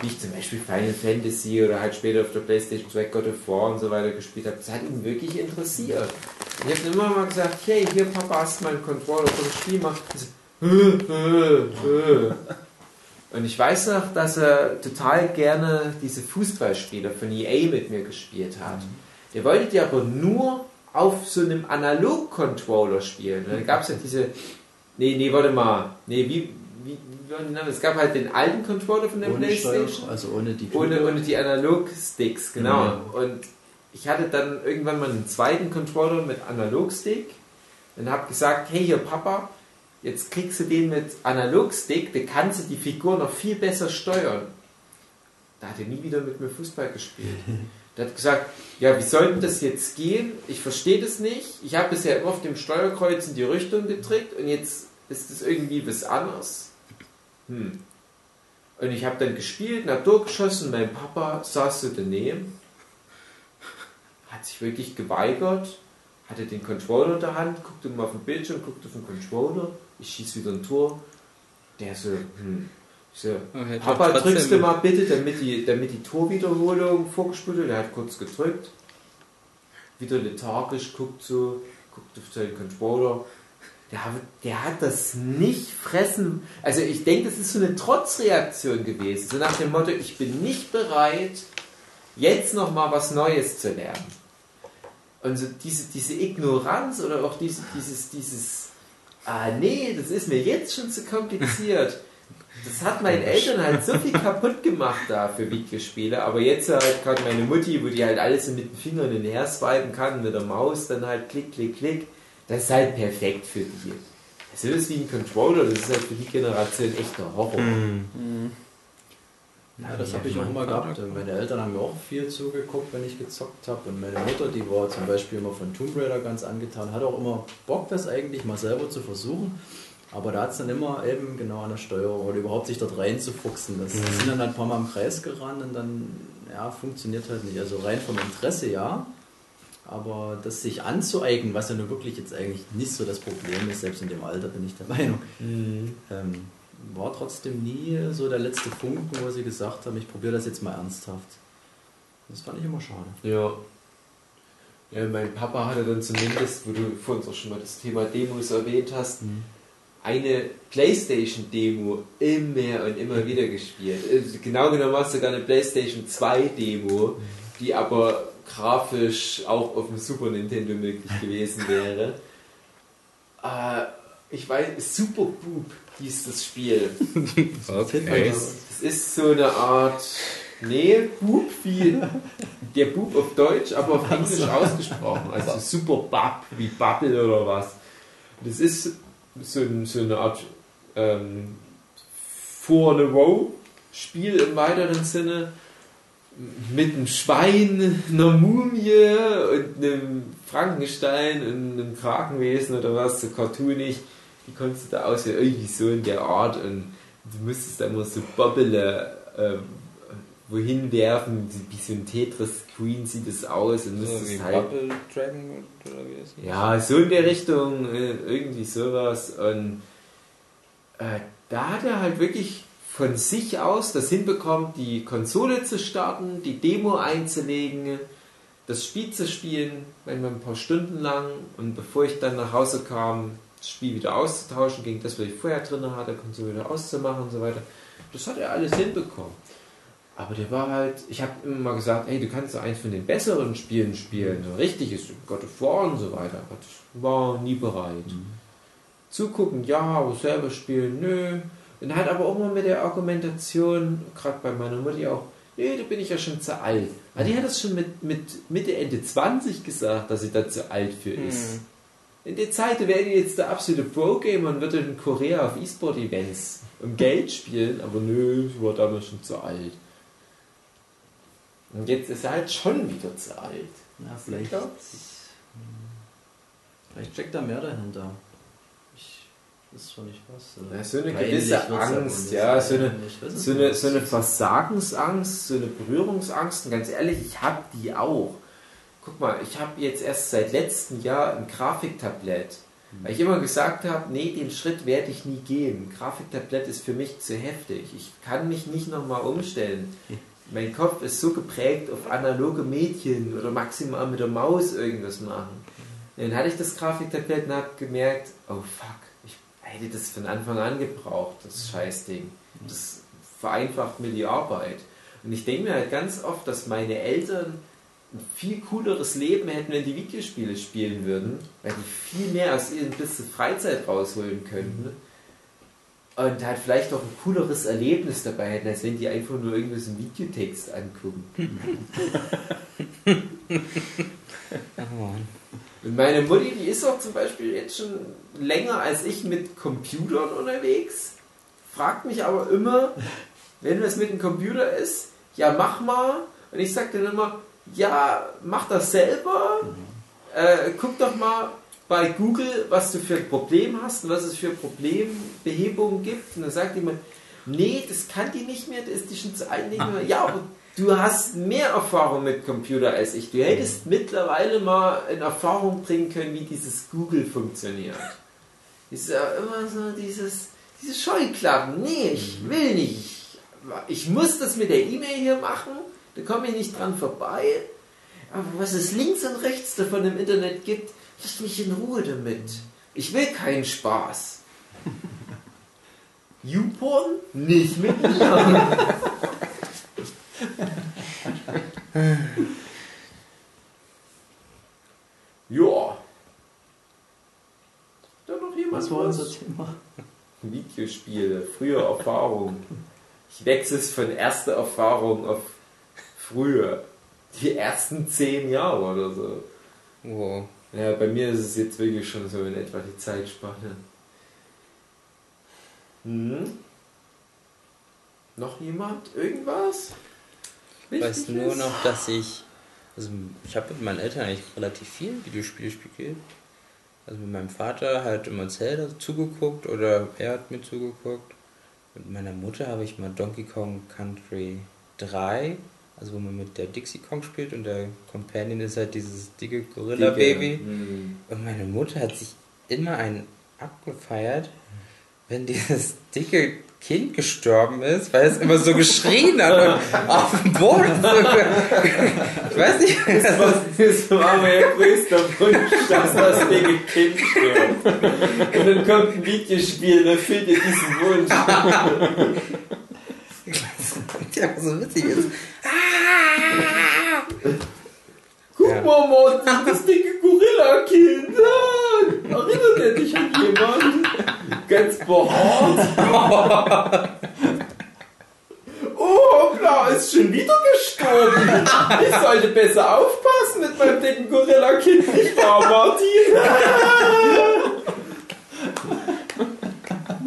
Wie ich zum Beispiel Final Fantasy oder halt später auf der Playstation 2 God of War und so weiter gespielt habe. Das hat ihn wirklich interessiert. Und ich habe immer mal gesagt, hey, hier Papa, hast du mal einen Controller vom Spiel gemacht? Und so, "Hä, hä, hä." Und ich weiß noch, dass er total gerne diese Fußballspieler von EA mit mir gespielt hat. Der wollte die aber nur auf so einem Analog-Controller spielen. Dann gab es ja diese. Nee, nee, warte mal. Nee, wie. wie, wie es gab halt den alten Controller von der Ohne Playstation. Steuer, also ohne die Ohne, ohne die Analog-Sticks, genau. Ja. Und ich hatte dann irgendwann mal einen zweiten Controller mit Analog-Stick und habe gesagt, hey hier Papa, jetzt kriegst du den mit Analog-Stick, da kannst du die Figur noch viel besser steuern. Da hat er nie wieder mit mir Fußball gespielt. Der hat gesagt, ja, wie soll denn das jetzt gehen? Ich verstehe das nicht. Ich habe bisher immer auf dem Steuerkreuz in die Richtung gedrückt und jetzt ist es irgendwie was anderes. Hm. Und ich habe dann gespielt und habe durchgeschossen. Mein Papa saß so daneben, hat sich wirklich geweigert, hatte den Controller in der Hand, guckte mal auf den Bildschirm, guckte auf den Controller, ich schieß wieder ein Tor. Der so, hm. Ich so, hätte Papa, drückst du mal bitte, damit die, damit die Torwiederholung vorgespult wird. Er hat kurz gedrückt, wieder lethargisch, guckt so, guckt auf seinen Controller. Der, hat- der hat das nicht fressen. Also ich denke, das ist so eine Trotzreaktion gewesen. So nach dem Motto, ich bin nicht bereit, jetzt nochmal was Neues zu lernen. Und so diese, diese Ignoranz oder auch diese, dieses, dieses, ah nee, das ist mir jetzt schon zu kompliziert. Das hat meinen Eltern halt so viel kaputt gemacht da für Videospiele, aber jetzt halt gerade meine Mutti, wo die halt alles so mit den Fingern hin und her swipen kann, mit der Maus dann halt klick, klick, klick, das ist halt perfekt für die. Das ist wie ein Controller, das ist halt für die Generation echter Horror. Ja, das habe ich auch immer gehabt. Meine Eltern haben mir auch viel zugeguckt, wenn ich gezockt habe. Und meine Mutter, die war zum Beispiel immer von Tomb Raider ganz angetan, hat auch immer Bock, das eigentlich mal selber zu versuchen. Aber da hat es dann immer eben genau an der Steuerung oder überhaupt sich dort reinzufuchsen. Das sind dann ein paar Mal im Kreis gerannt und dann, ja, funktioniert halt nicht. Also rein vom Interesse ja. Aber das sich anzueignen, was ja nun wirklich jetzt eigentlich nicht so das Problem ist, selbst in dem Alter bin ich der Meinung, ähm, war trotzdem nie so der letzte Funken, wo sie gesagt haben, ich probiere das jetzt mal ernsthaft. Das fand ich immer schade. Ja. Ja, mein Papa hatte dann zumindest, wo du vor uns auch schon mal das Thema Demos erwähnt hast, eine Playstation-Demo immer und immer wieder gespielt. Also Genau genommen war es sogar eine Playstation 2-Demo, die aber grafisch auch auf dem Super Nintendo möglich gewesen wäre. Äh, ich weiß, Super Boob hieß das Spiel. Okay. Es ist so eine Art, nee, Bub wie der Bub auf Deutsch, aber auf Englisch ausgesprochen. Also super Bub, wie Bubble oder was. Das ist so, so eine Art ähm, For a Row Spiel im weiteren Sinne mit einem Schwein, einer Mumie und einem Frankenstein und einem Krakenwesen oder was, so cartoonig. Wie konntest du da aussehen? Irgendwie so in der Art und du müsstest da immer so Bobble, ähm, wohin werfen, wie so ein Tetris-Screen sieht es aus und So müsstest wie halt Bubble Dragon oder wie das ja, so in der Richtung, äh, irgendwie sowas. Und äh, da hat er halt wirklich von sich aus das hinbekommen, die Konsole zu starten, die Demo einzulegen, das Spiel zu spielen, manchmal ein paar Stunden lang. Und bevor ich dann nach Hause kam, das Spiel wieder auszutauschen, gegen das, was ich vorher drin hatte, Konsole wieder auszumachen und so weiter. Das hat er alles hinbekommen. Aber der war halt, ich habe immer mal gesagt, hey, du kannst doch eins von den besseren Spielen spielen, so richtig ist God of War und so weiter. Aber ich war nie bereit. Zugucken, ja, aber selber spielen, nö. Und halt aber auch mal mit der Argumentation, gerade bei meiner Mutter auch, nee, da bin ich ja schon zu alt. Aber die hat das schon mit, mit Mitte, Ende 20 gesagt, dass sie da zu alt für ist. Hm. In der Zeit wäre die jetzt der absolute Pro-Gamer und würde in Korea auf E-Sport-Events um Geld spielen, aber nö, sie war damals schon zu alt. Und jetzt ist er halt schon wieder zu alt. Ja, vielleicht, glaub's? vielleicht steckt da mehr dahinter. Ich, das ist schon nicht was. oder? Ja, so eine gewisse Angst, ja, so eine, Ich so eine, so eine Versagensangst, so eine Berührungsangst. Und ganz ehrlich, ich habe die auch. Guck mal, ich habe jetzt erst seit letztem Jahr ein Grafiktablett. Weil ich immer gesagt habe, nee, den Schritt werde ich nie gehen. Grafiktablett ist für mich zu heftig. Ich kann mich nicht nochmal umstellen. Mein Kopf ist so geprägt auf analoge Medien oder maximal mit der Maus irgendwas machen. Dann hatte ich das Grafiktablett und habe gemerkt, oh fuck, ich hätte das von Anfang an gebraucht, das Scheißding. Das vereinfacht mir die Arbeit. Und ich denke mir halt ganz oft, dass meine Eltern ein viel cooleres Leben hätten, wenn die Videospiele spielen würden, weil die viel mehr aus ihren bisschen Freizeit rausholen könnten und halt vielleicht auch ein cooleres Erlebnis dabei hätten, als wenn die einfach nur irgendwas im Videotext angucken. Oh. Und meine Mutti, die ist auch zum Beispiel jetzt schon länger als ich mit Computern unterwegs, fragt mich aber immer, wenn es mit dem Computer ist, ja mach mal. Und ich sage dann immer, ja, mach das selber. Äh, guck doch mal bei Google, was du für ein Problem hast und was es für Problembehebungen gibt. Und dann sagt mir, nee, das kann die nicht mehr, das ist die schon zu alt mehr. Ja, aber du hast mehr Erfahrung mit Computer als ich. Du hättest mittlerweile mal in Erfahrung bringen können, wie dieses Google funktioniert. Ist ja immer so dieses, diese Scheuklappen. Nee, ich will nicht. Ich muss das mit der E-Mail hier machen, da komme ich nicht dran vorbei. Aber was es links und rechts davon im Internet gibt, lass mich in Ruhe damit. Ich will keinen Spaß. YouPorn? Nicht mit mir. ja. Da noch jemand Was war unser Thema? Videospiele, frühe Erfahrung. Ich wechsle es von erster Erfahrung auf früher. Die ersten zehn Jahre oder so. Wow. Ja, bei mir ist es jetzt wirklich schon so in etwa die Zeitspanne. Hm? Noch jemand? Irgendwas? Ich weiß nur noch, dass ich. Also, ich habe mit meinen Eltern eigentlich relativ viel Videospiele gespielt. Also, mit meinem Vater halt immer Zelda zugeguckt oder er hat mir zugeguckt. Mit meiner Mutter habe ich mal Donkey Kong Country 3, also wo man mit der Dixie Kong spielt und der Companion ist halt dieses dicke Gorilla-Baby. Hm. Und meine Mutter hat sich immer einen abgefeiert, wenn dieses dicke Kind gestorben ist, weil es immer so geschrien hat und auf dem Boden so Ich weiß nicht. Das war mein größter Wunsch, dass das dicke Kind stirbt. Und dann kommt ein Videospiel und erfüllt dir diesen Wunsch. Ja, so witzig ist. Guck Ja. mal, Martin, das dicke Gorilla-Kind. Ah, erinnert er dich an jemand? Ganz behaart. Oh, klar, ist schon wieder gestorben. Ich sollte besser aufpassen mit meinem dicken Gorilla-Kind, nicht wahr, Martin?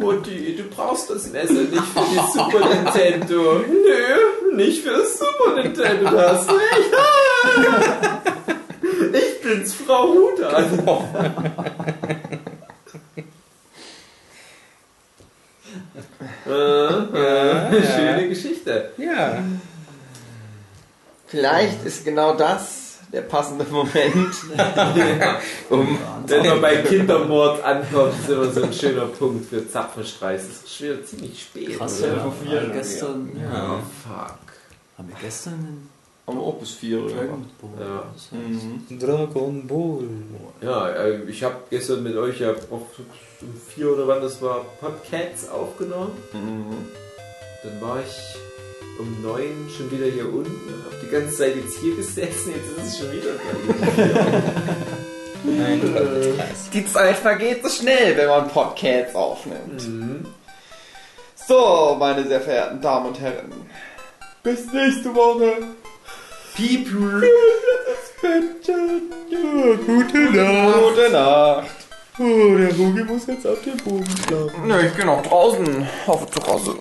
Mutti, du brauchst das Messer nicht für die Super Nintendo. Nö, nicht für das Super Nintendo, du hast recht. Ich bin's, Frau Hudan. äh, äh, schöne Geschichte. Ja. Vielleicht ist genau das der passende Moment, um Wenn man bei Kindermord ankommt, ist immer so ein schöner Punkt für Zapfenstreich. Es ist schon wieder ziemlich spät. Krass, oder? ja. vier Haben wir gestern, Oh, ja. fuck. Haben wir gestern einen am Opus 4 Dragon Ball? Ja. Das heißt, Mhm. Dragon Ball. Ja, äh, ich habe gestern mit euch ja auch um vier oder wann das war, Podcasts aufgenommen. Mhm. Dann war ich um neun schon wieder hier unten, hab die ganze Zeit jetzt hier gesessen, jetzt ist es schon wieder gleich. Ein Podcast. Die Zeit vergeht so schnell, wenn man Podcasts aufnimmt. Mhm. So, meine sehr verehrten Damen und Herren. Bis nächste Woche. People! Ja, gute Nacht. Gute Nacht. Oh, der Rogi muss jetzt auf den Boden schlafen. Nö, ich bin noch draußen auf der Terrasse.